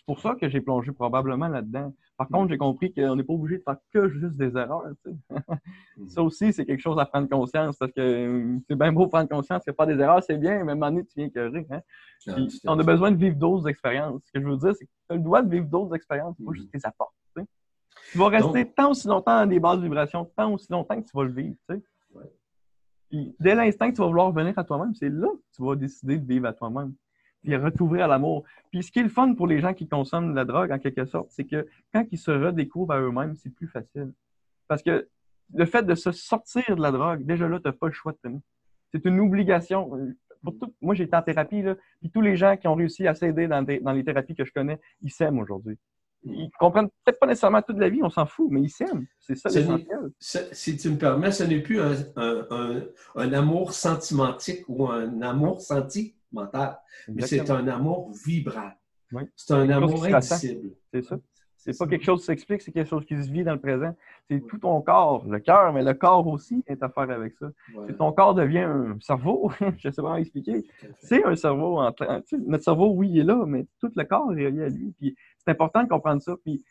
C'est pour ça que j'ai plongé probablement là-dedans. Par contre, j'ai compris qu'on n'est pas obligé de faire que juste des erreurs. ça aussi, c'est quelque chose à prendre conscience parce que euh, c'est bien beau prendre conscience que faire des erreurs, c'est bien, mais à un moment donné, tu viens écœurer. Hein? on a besoin de vivre d'autres expériences. Ce que je veux dire, c'est que tu as le droit de vivre d'autres expériences, pas juste mm-hmm. tes apports. Tu vas rester tant aussi longtemps dans des bases de vibration, tant aussi longtemps que tu vas le vivre. dès l'instant que tu vas vouloir revenir à toi-même, c'est là que tu vas décider de vivre à toi-même puis retrouver à l'amour. Puis ce qui est le fun pour les gens qui consomment de la drogue, en quelque sorte, c'est que quand ils se redécouvrent à eux-mêmes, c'est plus facile. Parce que le fait de se sortir de la drogue, déjà là, tu n'as pas le choix de t'aimer. C'est une obligation. Pour tout, moi, j'ai été en thérapie, là, puis tous les gens qui ont réussi à s'aider dans, dans, les thérapies que je connais, ils s'aiment aujourd'hui. Ils comprennent peut-être pas nécessairement toute la vie, on s'en fout, mais ils s'aiment. C'est ça l'essentiel. Si tu me permets, ce n'est plus un, un, un, amour sentimentique ou un amour senti mental, mais c'est un amour vibrant. C'est un amour indicible. C'est ça. C'est pas quelque chose qui s'explique, c'est quelque chose qui se vit dans le présent. C'est tout ton corps, le cœur, mais le corps aussi est à faire avec ça. Ton corps devient un cerveau, <laughs> je ne sais pas comment expliquer. C'est un cerveau. notre cerveau, oui, il est là, mais tout le corps est relié à lui. Puis c'est important de comprendre ça. Puis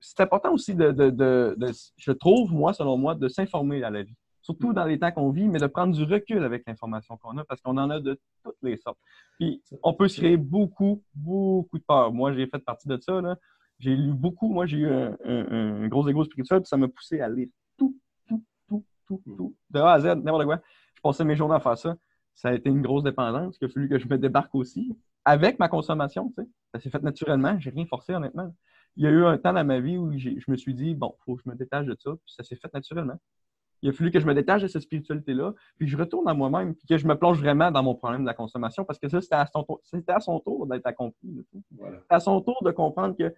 c'est important aussi de, de, je trouve, moi, selon moi, de s'informer à la vie surtout dans les temps qu'on vit, mais de prendre du recul avec l'information qu'on a, parce qu'on en a de toutes les sortes. Puis, on peut se créer beaucoup, beaucoup de peur. Moi, j'ai fait partie de ça. J'ai lu beaucoup. Moi, j'ai eu un, gros égo spirituel, puis ça m'a poussé à lire tout, tout, tout, tout, tout, de A à Z, n'importe quoi. Je passais mes journées à faire ça. Ça a été une grosse dépendance, qu'il a fallu que je me débarque aussi, avec ma consommation, tu sais. Ça s'est fait naturellement, j'ai rien forcé, honnêtement. Il y a eu un temps dans ma vie où je me suis dit, bon, il faut que je me détache de ça, puis ça s'est fait naturellement. Il a fallu que je me détache de cette spiritualité-là, puis je retourne à moi-même, puis que je me plonge vraiment dans mon problème de la consommation, parce que ça, c'était à son tour, à son tour d'être accompli. C'était à son tour de comprendre que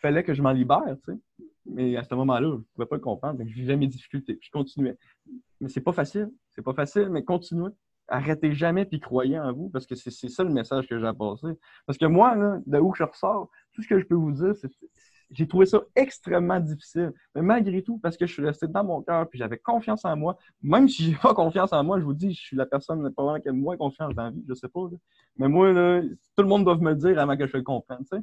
fallait que je m'en libère, tu sais. Mais à ce moment-là, je ne pouvais pas le comprendre. je vivais mes difficultés. Puis je continuais. Mais c'est pas facile. C'est pas facile, mais continuez. Arrêtez jamais puis croyez en vous parce que c'est ça le message que j'ai à passer. Parce que moi, là, de où je ressors, tout ce que je peux vous dire, c'est j'ai trouvé ça extrêmement difficile. Mais malgré tout, parce que je suis resté dans mon cœur puis j'avais confiance en moi, même si j'ai <laughs> pas confiance en moi, je vous dis, je suis la personne probablement qui a moins confiance dans la vie, je sais pas. Mais moi, là, tout le monde doit me le dire avant que je le comprenne. Tu sais.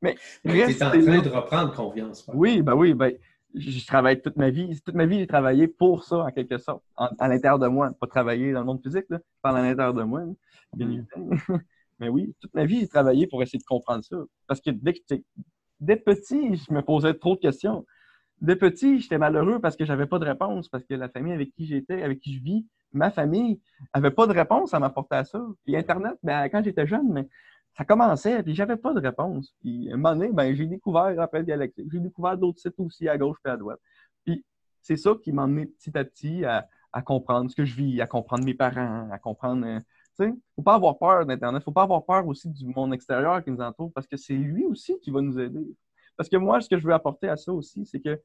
Mais tu es en train de reprendre confiance. Oui, ben oui, ben, je travaille toute ma vie. Toute ma vie, j'ai travaillé pour ça, en quelque sorte, à l'intérieur de moi. Pas travailler dans le monde physique, là, je parle à l'intérieur de moi, bien mm. évidemment. Mais oui, toute ma vie, j'ai travaillé pour essayer de comprendre ça. Parce que dès, que dès petit, je me posais trop de questions. Dès petit, j'étais malheureux parce que j'avais pas de réponse, parce que la famille avec qui j'étais, avec qui je vis, ma famille, avait pas de réponse à m'apporter à ça. Puis Internet, ben, quand j'étais jeune, ça commençait, puis j'avais pas de réponse. Puis à un moment donné, ben, j'ai découvert Rappel Galactique. J'ai découvert d'autres sites aussi à gauche et à droite. Puis c'est ça qui m'a amené petit à petit à, comprendre ce que je vis, à comprendre mes parents, à comprendre. Tu sais, faut pas avoir peur d'Internet. Faut pas avoir peur aussi du monde extérieur qui nous entoure parce que c'est lui aussi qui va nous aider. Parce que moi, ce que je veux apporter à ça aussi, c'est que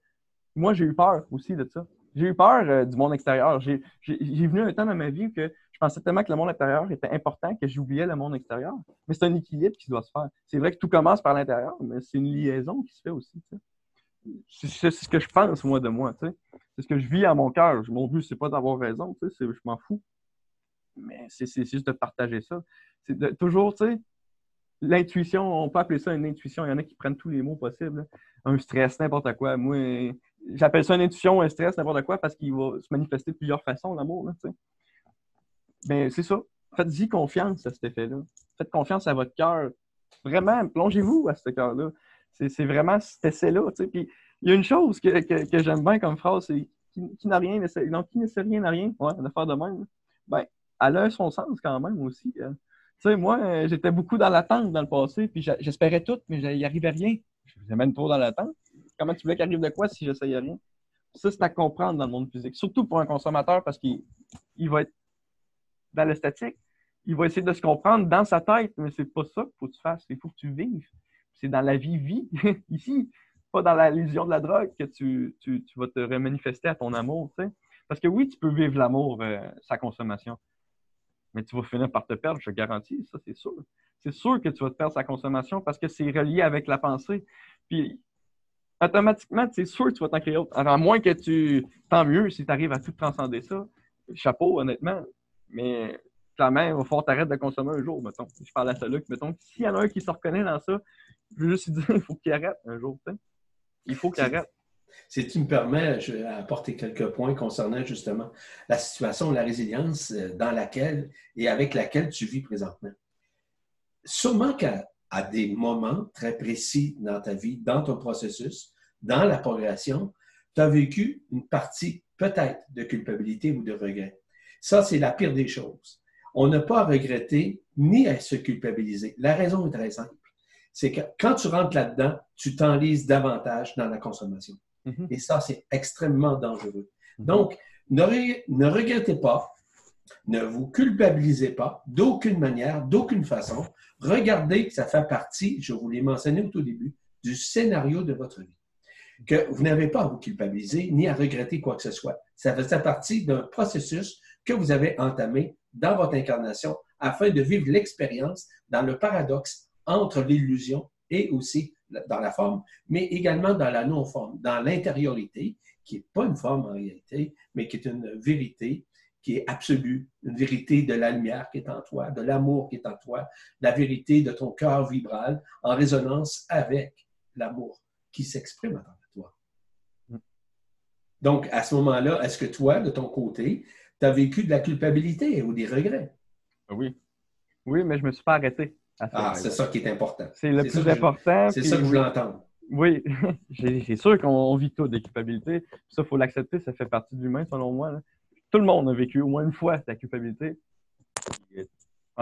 moi, j'ai eu peur aussi de ça. J'ai eu peur euh, du monde extérieur. J'ai venu un temps dans ma vie que je pensais tellement que le monde intérieur était important que j'oubliais le monde extérieur. Mais c'est un équilibre qui doit se faire. C'est vrai que tout commence par l'intérieur, mais c'est une liaison qui se fait aussi. C'est ce que je pense, moi, de moi. C'est ce que je vis à mon cœur. Mon but, c'est pas d'avoir raison. Je m'en fous. Mais c'est juste de partager ça. C'est toujours, tu sais, l'intuition, on peut appeler ça une intuition. Il y en a qui prennent tous les mots possibles. Un stress, n'importe quoi. Moi, j'appelle ça une intuition, un stress, n'importe quoi, parce qu'il va se manifester de plusieurs façons, l'amour. Mais c'est ça. Faites-y confiance à cet effet-là. Faites confiance à votre cœur. Vraiment, plongez-vous à ce cœur-là. C'est vraiment cet essai-là. Puis il y a une chose que, j'aime bien comme phrase, c'est qui, n'a rien, donc qui ne sait rien n'a rien. Ouais, faire de même. Ben, elle a son sens quand même aussi. Hein. Tu sais, moi, j'étais beaucoup dans l'attente dans le passé, puis j'espérais tout, mais il n'y arrivait rien. Je faisais même trop dans l'attente. Comment tu voulais qu'il arrive de quoi si j'essayais rien? Ça, c'est à comprendre dans le monde physique. Surtout pour un consommateur parce qu'il va être dans le statique. Il va essayer de se comprendre dans sa tête, mais c'est pas ça qu'il faut que tu fasses. Il faut que tu vives. C'est dans la vie, vie, <laughs> ici. Pas dans l'illusion de la drogue que tu, vas te remanifester à ton amour. Parce que oui, tu peux vivre l'amour, euh, sa consommation. Mais tu vas finir par te perdre, je te garantis, ça, c'est sûr. C'est sûr que tu vas te perdre sa consommation parce que c'est relié avec la pensée. Puis automatiquement, c'est sûr que tu vas t'en créer autre. à moins que tu. Tant mieux si tu arrives à tout transcender ça. Chapeau, honnêtement. Mais clairement, il va falloir t'arrêter de consommer un jour, mettons. Je parle à ça là, mettons. S'il y en a un qui se reconnaît dans ça, je veux juste dire, <laughs> il faut qu'il arrête un jour. Il faut qu'il arrête. Si tu me permets, je vais quelques points concernant justement la situation, la résilience euh, dans laquelle et avec laquelle tu vis présentement. Sûrement qu'à des moments très précis dans ta vie, dans ton processus, dans la progression, tu as vécu une partie peut-être de culpabilité ou de regret. Ça, c'est la pire des choses. On n'a pas à regretter ni à se culpabiliser. La raison est très simple. C'est que quand tu rentres là-dedans, tu t'enlises davantage dans la consommation. Mm-hmm. Et ça, c'est extrêmement dangereux. Mm-hmm. Donc, ne, ne regrettez pas ne vous culpabilisez pas d'aucune manière, d'aucune façon. Regardez que ça fait partie, je vous l'ai mentionné au tout début, du scénario de votre vie. Que vous n'avez pas à vous culpabiliser ni à regretter quoi que ce soit. Ça fait partie d'un processus que vous avez entamé dans votre incarnation afin de vivre l'expérience dans le paradoxe entre l'illusion et aussi dans la forme, mais également dans la non-forme, dans l'intériorité, qui n'est pas une forme en réalité, mais qui est une vérité qui est absolue, une vérité de la lumière qui est en toi, de l'amour qui est en toi, la vérité de ton cœur vibral en résonance avec l'amour qui s'exprime travers toi. Mm. Donc, à ce moment-là, est-ce que toi, de ton côté, tu as vécu de la culpabilité ou des regrets? Oui. Oui, mais je ne me suis pas arrêté. Ah, c'est ça qui est important. C'est le plus important. C'est ça que je voulais entendre. Oui, <laughs> c'est sûr qu'on vit tout des culpabilités. Ça, il faut l'accepter, ça fait partie de l'humain, selon moi tout le monde a vécu au moins une fois la culpabilité.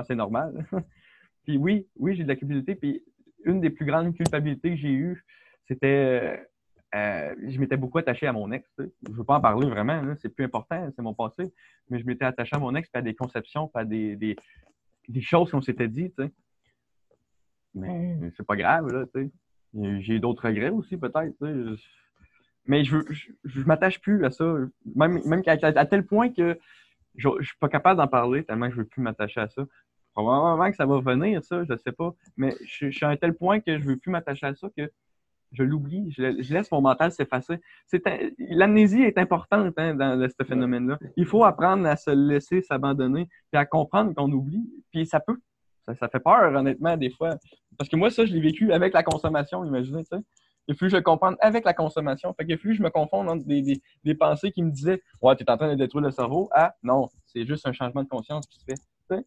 c'est normal. <laughs> puis oui, oui, j'ai de la culpabilité. Puis une des plus grandes culpabilités que j'ai eues, c'était euh, je m'étais beaucoup attaché à mon ex. Je ne veux pas en parler vraiment, c'est plus important, c'est mon passé. Mais je m'étais attaché à mon ex, pas à des conceptions, à des, des, des choses qu'on s'était dit. sais. Mais c'est pas grave, là. J'ai d'autres regrets aussi, peut-être. Mais je ne m'attache plus à ça. Même, même à, tel point que je ne suis pas capable d'en parler tellement que je ne veux plus m'attacher à ça. Probablement que ça va venir, ça, je ne sais pas. Mais je, suis à un tel point que je ne veux plus m'attacher à ça que je l'oublie. Je, laisse mon mental s'effacer. L'amnésie est importante hein, dans ce phénomène-là. Il faut apprendre à se laisser s'abandonner et à comprendre qu'on oublie. Puis ça peut. Ça, ça, fait peur, honnêtement, des fois. Parce que moi, ça, je l'ai vécu avec la consommation, imaginez, tu sais. Il faut que je le comprenne avec la consommation. Fait que plus je me confonde entre des, des, pensées qui me disaient Ouais, tu es en train de détruire le cerveau. Ah, non, c'est juste un changement de conscience qui se fait.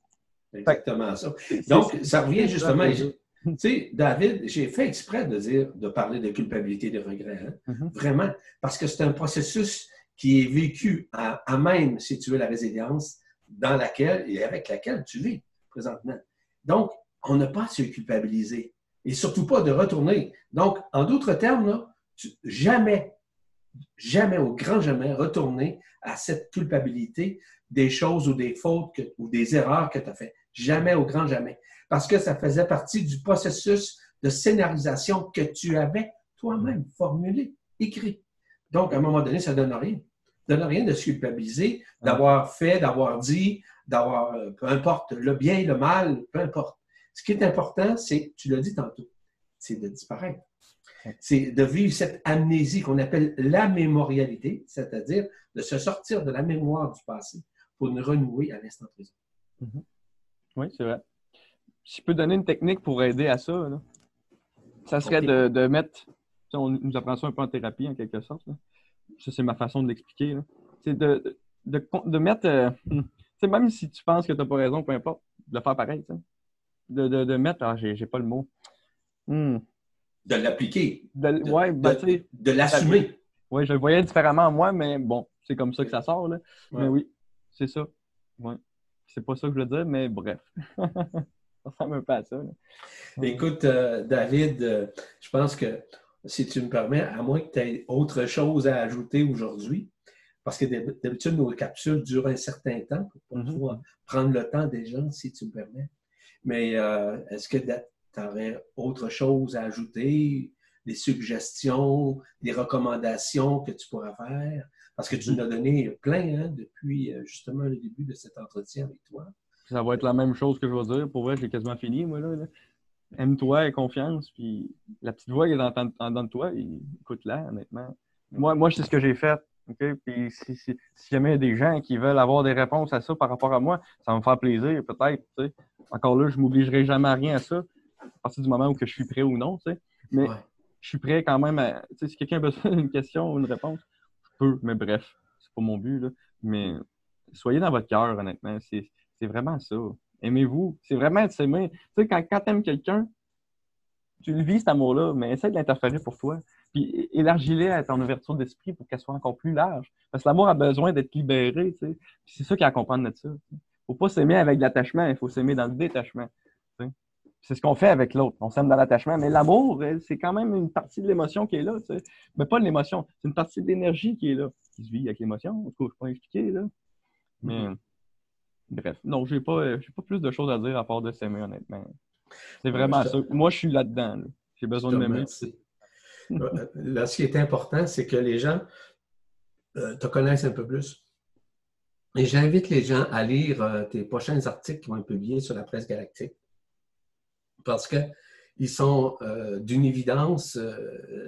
Exactement ça. Donc, ça revient justement. Tu sais, David, j'ai fait exprès de dire, de parler de culpabilité, de regret. Hein? Mm-hmm. Vraiment. Parce que c'est un processus qui est vécu à, à, même, si tu veux, la résilience dans laquelle et avec laquelle tu vis présentement. Donc, on n'a pas à se culpabiliser et surtout pas de retourner. Donc, en d'autres termes, jamais, jamais, au grand jamais, retourner à cette culpabilité des choses ou des fautes ou des erreurs que tu as faites. Jamais, au grand jamais. Parce que ça faisait partie du processus de scénarisation que tu avais toi-même formulé, écrit. Donc, à un moment donné, ça ne donne rien. Ça ne donne rien de se culpabiliser, d'avoir fait, d'avoir dit, d'avoir, euh, peu importe, le bien, le mal, peu importe. Ce qui est important, c'est, tu l'as dit tantôt, c'est de disparaître. C'est de vivre cette amnésie qu'on appelle la mémorialité, c'est-à-dire de se sortir de la mémoire du passé pour nous renouer à l'instant présent. Mm-hmm. Oui, c'est vrai. Si je peux donner une technique pour aider à ça, ça serait de, mettre, on nous apprend ça un peu en thérapie en quelque sorte. Ça, c'est ma façon de l'expliquer. C'est de, de, mettre, euh, <laughs> même si tu penses que tu n'as pas raison, peu importe, de le faire pareil de, de, de mettre, ah, j'ai pas le mot. Hmm. De l'appliquer. De, ouais, ben, de l'assumer. Oui, je le voyais différemment moi, mais bon, c'est comme ça que ça sort. Là. Mais oui, c'est ça. Ouais. C'est pas ça que je veux dire, mais bref. <laughs> ça ressemble un peu à ça. Écoute, euh, David, euh, je pense que si tu me permets, à moins que tu aies autre chose à ajouter aujourd'hui, parce que d'habitude, nos capsules durent un certain temps pour mm-hmm. pouvoir prendre le temps des gens, si tu me permets. Mais euh, est-ce que tu aurais autre chose à ajouter, des suggestions, des recommandations que tu pourrais faire? Parce que tu nous as donné plein hein, depuis euh, justement le début de cet entretien avec toi. Ça va être la même chose que je vais dire. Pour vrai, j'ai quasiment fini, moi. Là, Aime-toi et confiance. Puis la petite voix qui est dans, dans, toi, écoute-la, honnêtement. Moi, moi c'est ce que j'ai fait. Puis si, si, jamais il y a des gens qui veulent avoir des réponses à ça par rapport à moi, ça va me faire plaisir, peut-être. Encore là, je ne m'obligerai jamais à rien à ça, à partir du moment où que je suis prêt ou non. Mais je suis prêt quand même à. Si quelqu'un a besoin d'une question ou une réponse, je peux, mais bref, c'est pas mon but. Là. Mais soyez dans votre cœur, honnêtement. C'est vraiment ça. Aimez-vous? C'est vraiment de s'aimer. Tu sais, quand, quand tu aimes quelqu'un, tu le vis cet amour-là, mais essaie de l'interférer pour toi. Puis élargis-les à ton ouverture d'esprit pour qu'elle soit encore plus large. Parce que l'amour a besoin d'être libéré, tu sais. c'est ça qui accompagne de ça. Il faut pas s'aimer avec l'attachement, il faut s'aimer dans le détachement. C'est ce qu'on fait avec l'autre. On s'aime dans l'attachement. Mais l'amour, c'est quand même une partie de l'émotion qui est là. Mais pas l'émotion, c'est une partie de l'énergie qui est là, qui se vit avec l'émotion. Je ne peux pas expliquer. Là. Mais bref, non, j'ai pas, pas plus de choses à dire à part de s'aimer, honnêtement. C'est vraiment ça. Moi, je suis là-dedans. J'ai besoin de m'aimer. Euh, là, ce qui est important, c'est que les gens euh, te connaissent un peu plus. Et j'invite les gens à lire euh, tes prochains articles qui vont être publiés sur la presse galactique. Parce qu'ils sont d'une évidence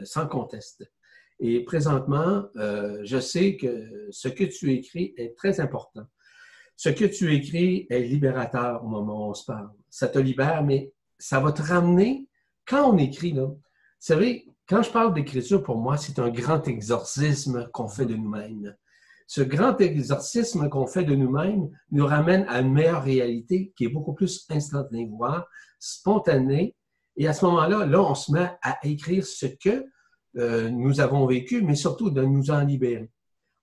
sans conteste. Et présentement, je sais que ce que tu écris est très important. Ce que tu écris est libérateur au moment où on se parle. Ça te libère, mais ça va te ramener, quand on écrit, là, vous savez, quand je parle d'écriture, pour moi, c'est un grand exorcisme qu'on fait de nous-mêmes. Ce grand exorcisme qu'on fait de nous-mêmes nous ramène à une meilleure réalité qui est beaucoup plus instantanée, voire spontanée. Et à ce moment-là, là, on se met à écrire ce que euh, nous avons vécu, mais surtout de nous en libérer.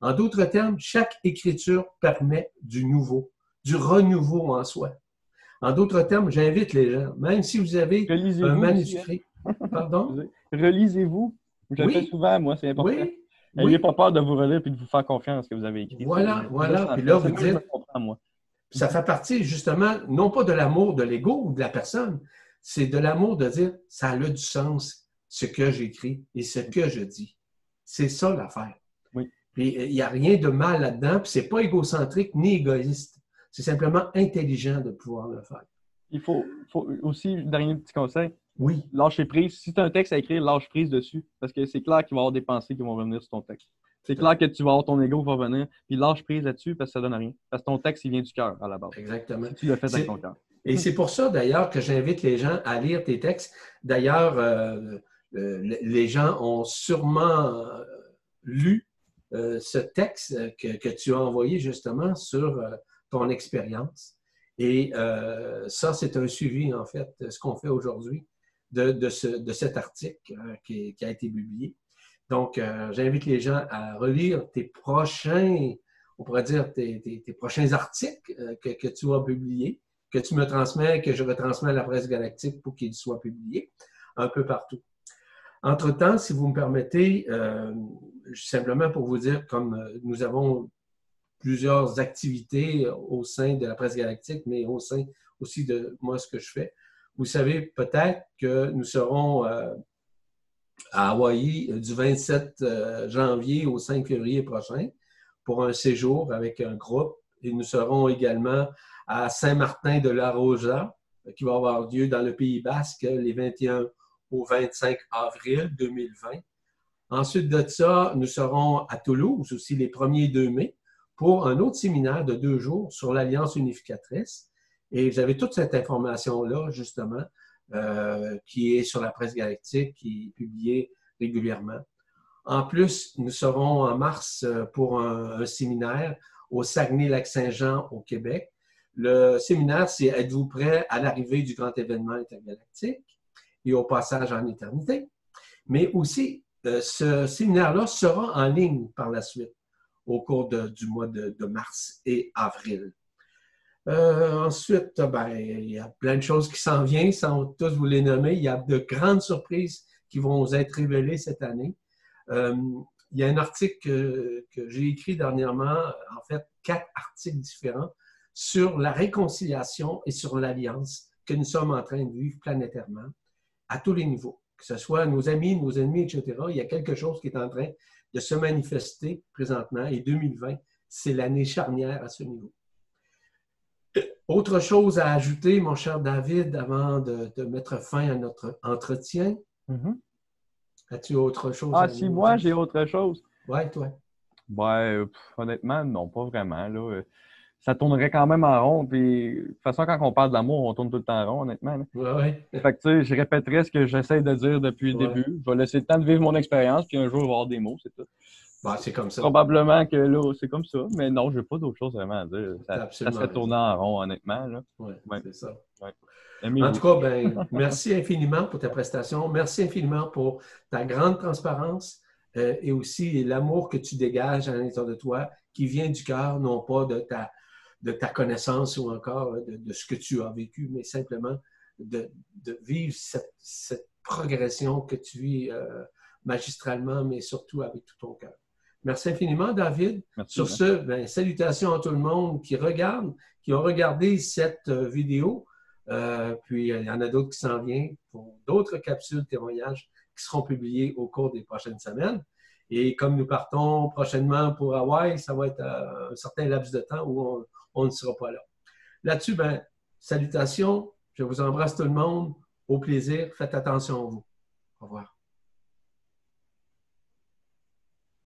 En d'autres termes, chaque écriture permet du nouveau, du renouveau en soi. En d'autres termes, j'invite les gens, même si vous avez un manuscrit, Pardon? <laughs> Relisez-vous. Je le fais souvent, moi, c'est important. Oui. N'ayez pas peur de vous relire et de vous faire confiance que vous avez écrit. Voilà, voilà. Puis là, vous dites. Ça fait partie, justement, non pas de l'amour de l'ego ou de la personne, c'est de l'amour de dire ça a du sens, ce que j'écris et ce que je dis. C'est ça l'affaire. Puis il n'y a rien de mal là-dedans, puis c'est pas égocentrique ni égoïste. C'est simplement intelligent de pouvoir le faire. Il faut, faut aussi, dernier petit conseil, oui. Lâcher prise. Si tu as un texte à écrire, lâche prise dessus. Parce que c'est clair qu'il va y avoir des pensées qui vont revenir sur ton texte. C'est clair que tu vas avoir ton ego qui va venir, puis lâche prise là-dessus parce que ça donne rien. Parce que ton texte, il vient du cœur à la base. Exactement. tu l'as fait avec ton cœur. Et c'est pour ça, d'ailleurs, que j'invite les gens à lire tes textes. D'ailleurs, euh, euh, les gens ont sûrement euh, ce texte que, que, tu as envoyé justement sur ton expérience. Et ça, c'est un suivi, en fait, ce qu'on fait aujourd'hui de, de, ce, de, cet article qui, a été publié. Donc, j'invite les gens à relire tes prochains, on pourrait dire, tes, tes, prochains articles que, que, tu vas publier que tu me transmets, que je retransmets à la presse galactique pour qu'il soit publié un peu partout. Entre-temps, si vous me permettez, euh, simplement pour vous dire, comme euh, nous avons plusieurs activités au sein de la presse galactique, mais au sein aussi de moi, ce que je fais, vous savez peut-être que nous serons euh, à Hawaï du 27 janvier au 5 février prochain pour un séjour avec un groupe et nous serons également à Saint-Martin de la Roja, qui va avoir lieu dans le Pays basque les 21 au 25 avril 2020. Ensuite de ça, nous serons à Toulouse aussi les 1er 2 mai pour un autre séminaire de deux jours sur l'Alliance unificatrice. Et vous avez toute cette information-là, justement, euh, qui est sur la presse galactique, qui est publiée régulièrement. En plus, nous serons en mars euh, pour un séminaire au Saguenay-Lac-Saint-Jean au Québec le séminaire, c'est Êtes-vous prêt à l'arrivée du grand événement intergalactique? Et au passage en éternité? Mais aussi, euh, ce séminaire-là sera en ligne par la suite au cours du mois de, mars et avril. Euh, ensuite, ben, il y a plein de choses qui s'en viennent, sans tous vous les nommer. Il y a de grandes surprises qui vont être révélées cette année. Euh, il y a un article que j'ai écrit dernièrement, en fait, quatre articles différents sur la réconciliation et sur l'alliance que nous sommes en train de vivre planétairement à tous les niveaux, que ce soit nos amis, nos ennemis, etc. Il y a quelque chose qui est en train de se manifester présentement et 2020, c'est l'année charnière à ce niveau. Autre chose à ajouter, mon cher David, avant de, mettre fin à notre entretien. Mm-hmm. As-tu autre chose? Ah, si, moi, j'ai autre chose. Ouais, toi. Ben, honnêtement, non, pas vraiment. Là ça tournerait quand même en rond. Puis, de toute façon, quand on parle d'amour, on tourne tout le temps en rond, honnêtement. Ouais, Fait que, tu sais, je répéterai ce que j'essaie de dire depuis le début. Je vais laisser le temps de vivre mon expérience, puis un jour, il va y avoir des mots, c'est tout. Bah, c'est comme ça. Probablement que là, c'est comme ça. Mais non, je n'ai pas d'autre chose vraiment à dire. Ça, ça se fait tourner en rond, honnêtement. Oui, ouais. c'est ça. En tout cas, ben, merci infiniment pour ta prestation. Merci infiniment pour ta grande transparence euh, et aussi l'amour que tu dégages à l'intérieur de toi, qui vient du cœur, non pas de ta, de ta connaissance ou encore euh, de, ce que tu as vécu, mais simplement de, vivre cette, progression que tu vis euh, magistralement, mais surtout avec tout ton cœur. Merci infiniment, David. Sur ce, ben, salutations à tout le monde qui regarde, qui ont regardé cette euh, vidéo. puis il y en a d'autres qui s'en viennent pour d'autres capsules témoignages qui seront publiées au cours des prochaines semaines. Et comme nous partons prochainement pour Hawaï, ça va être un certain laps de temps où on, on ne sera pas là. Là-dessus, ben, salutations. Je vous embrasse tout le monde. Au plaisir. Faites attention à vous. Au revoir.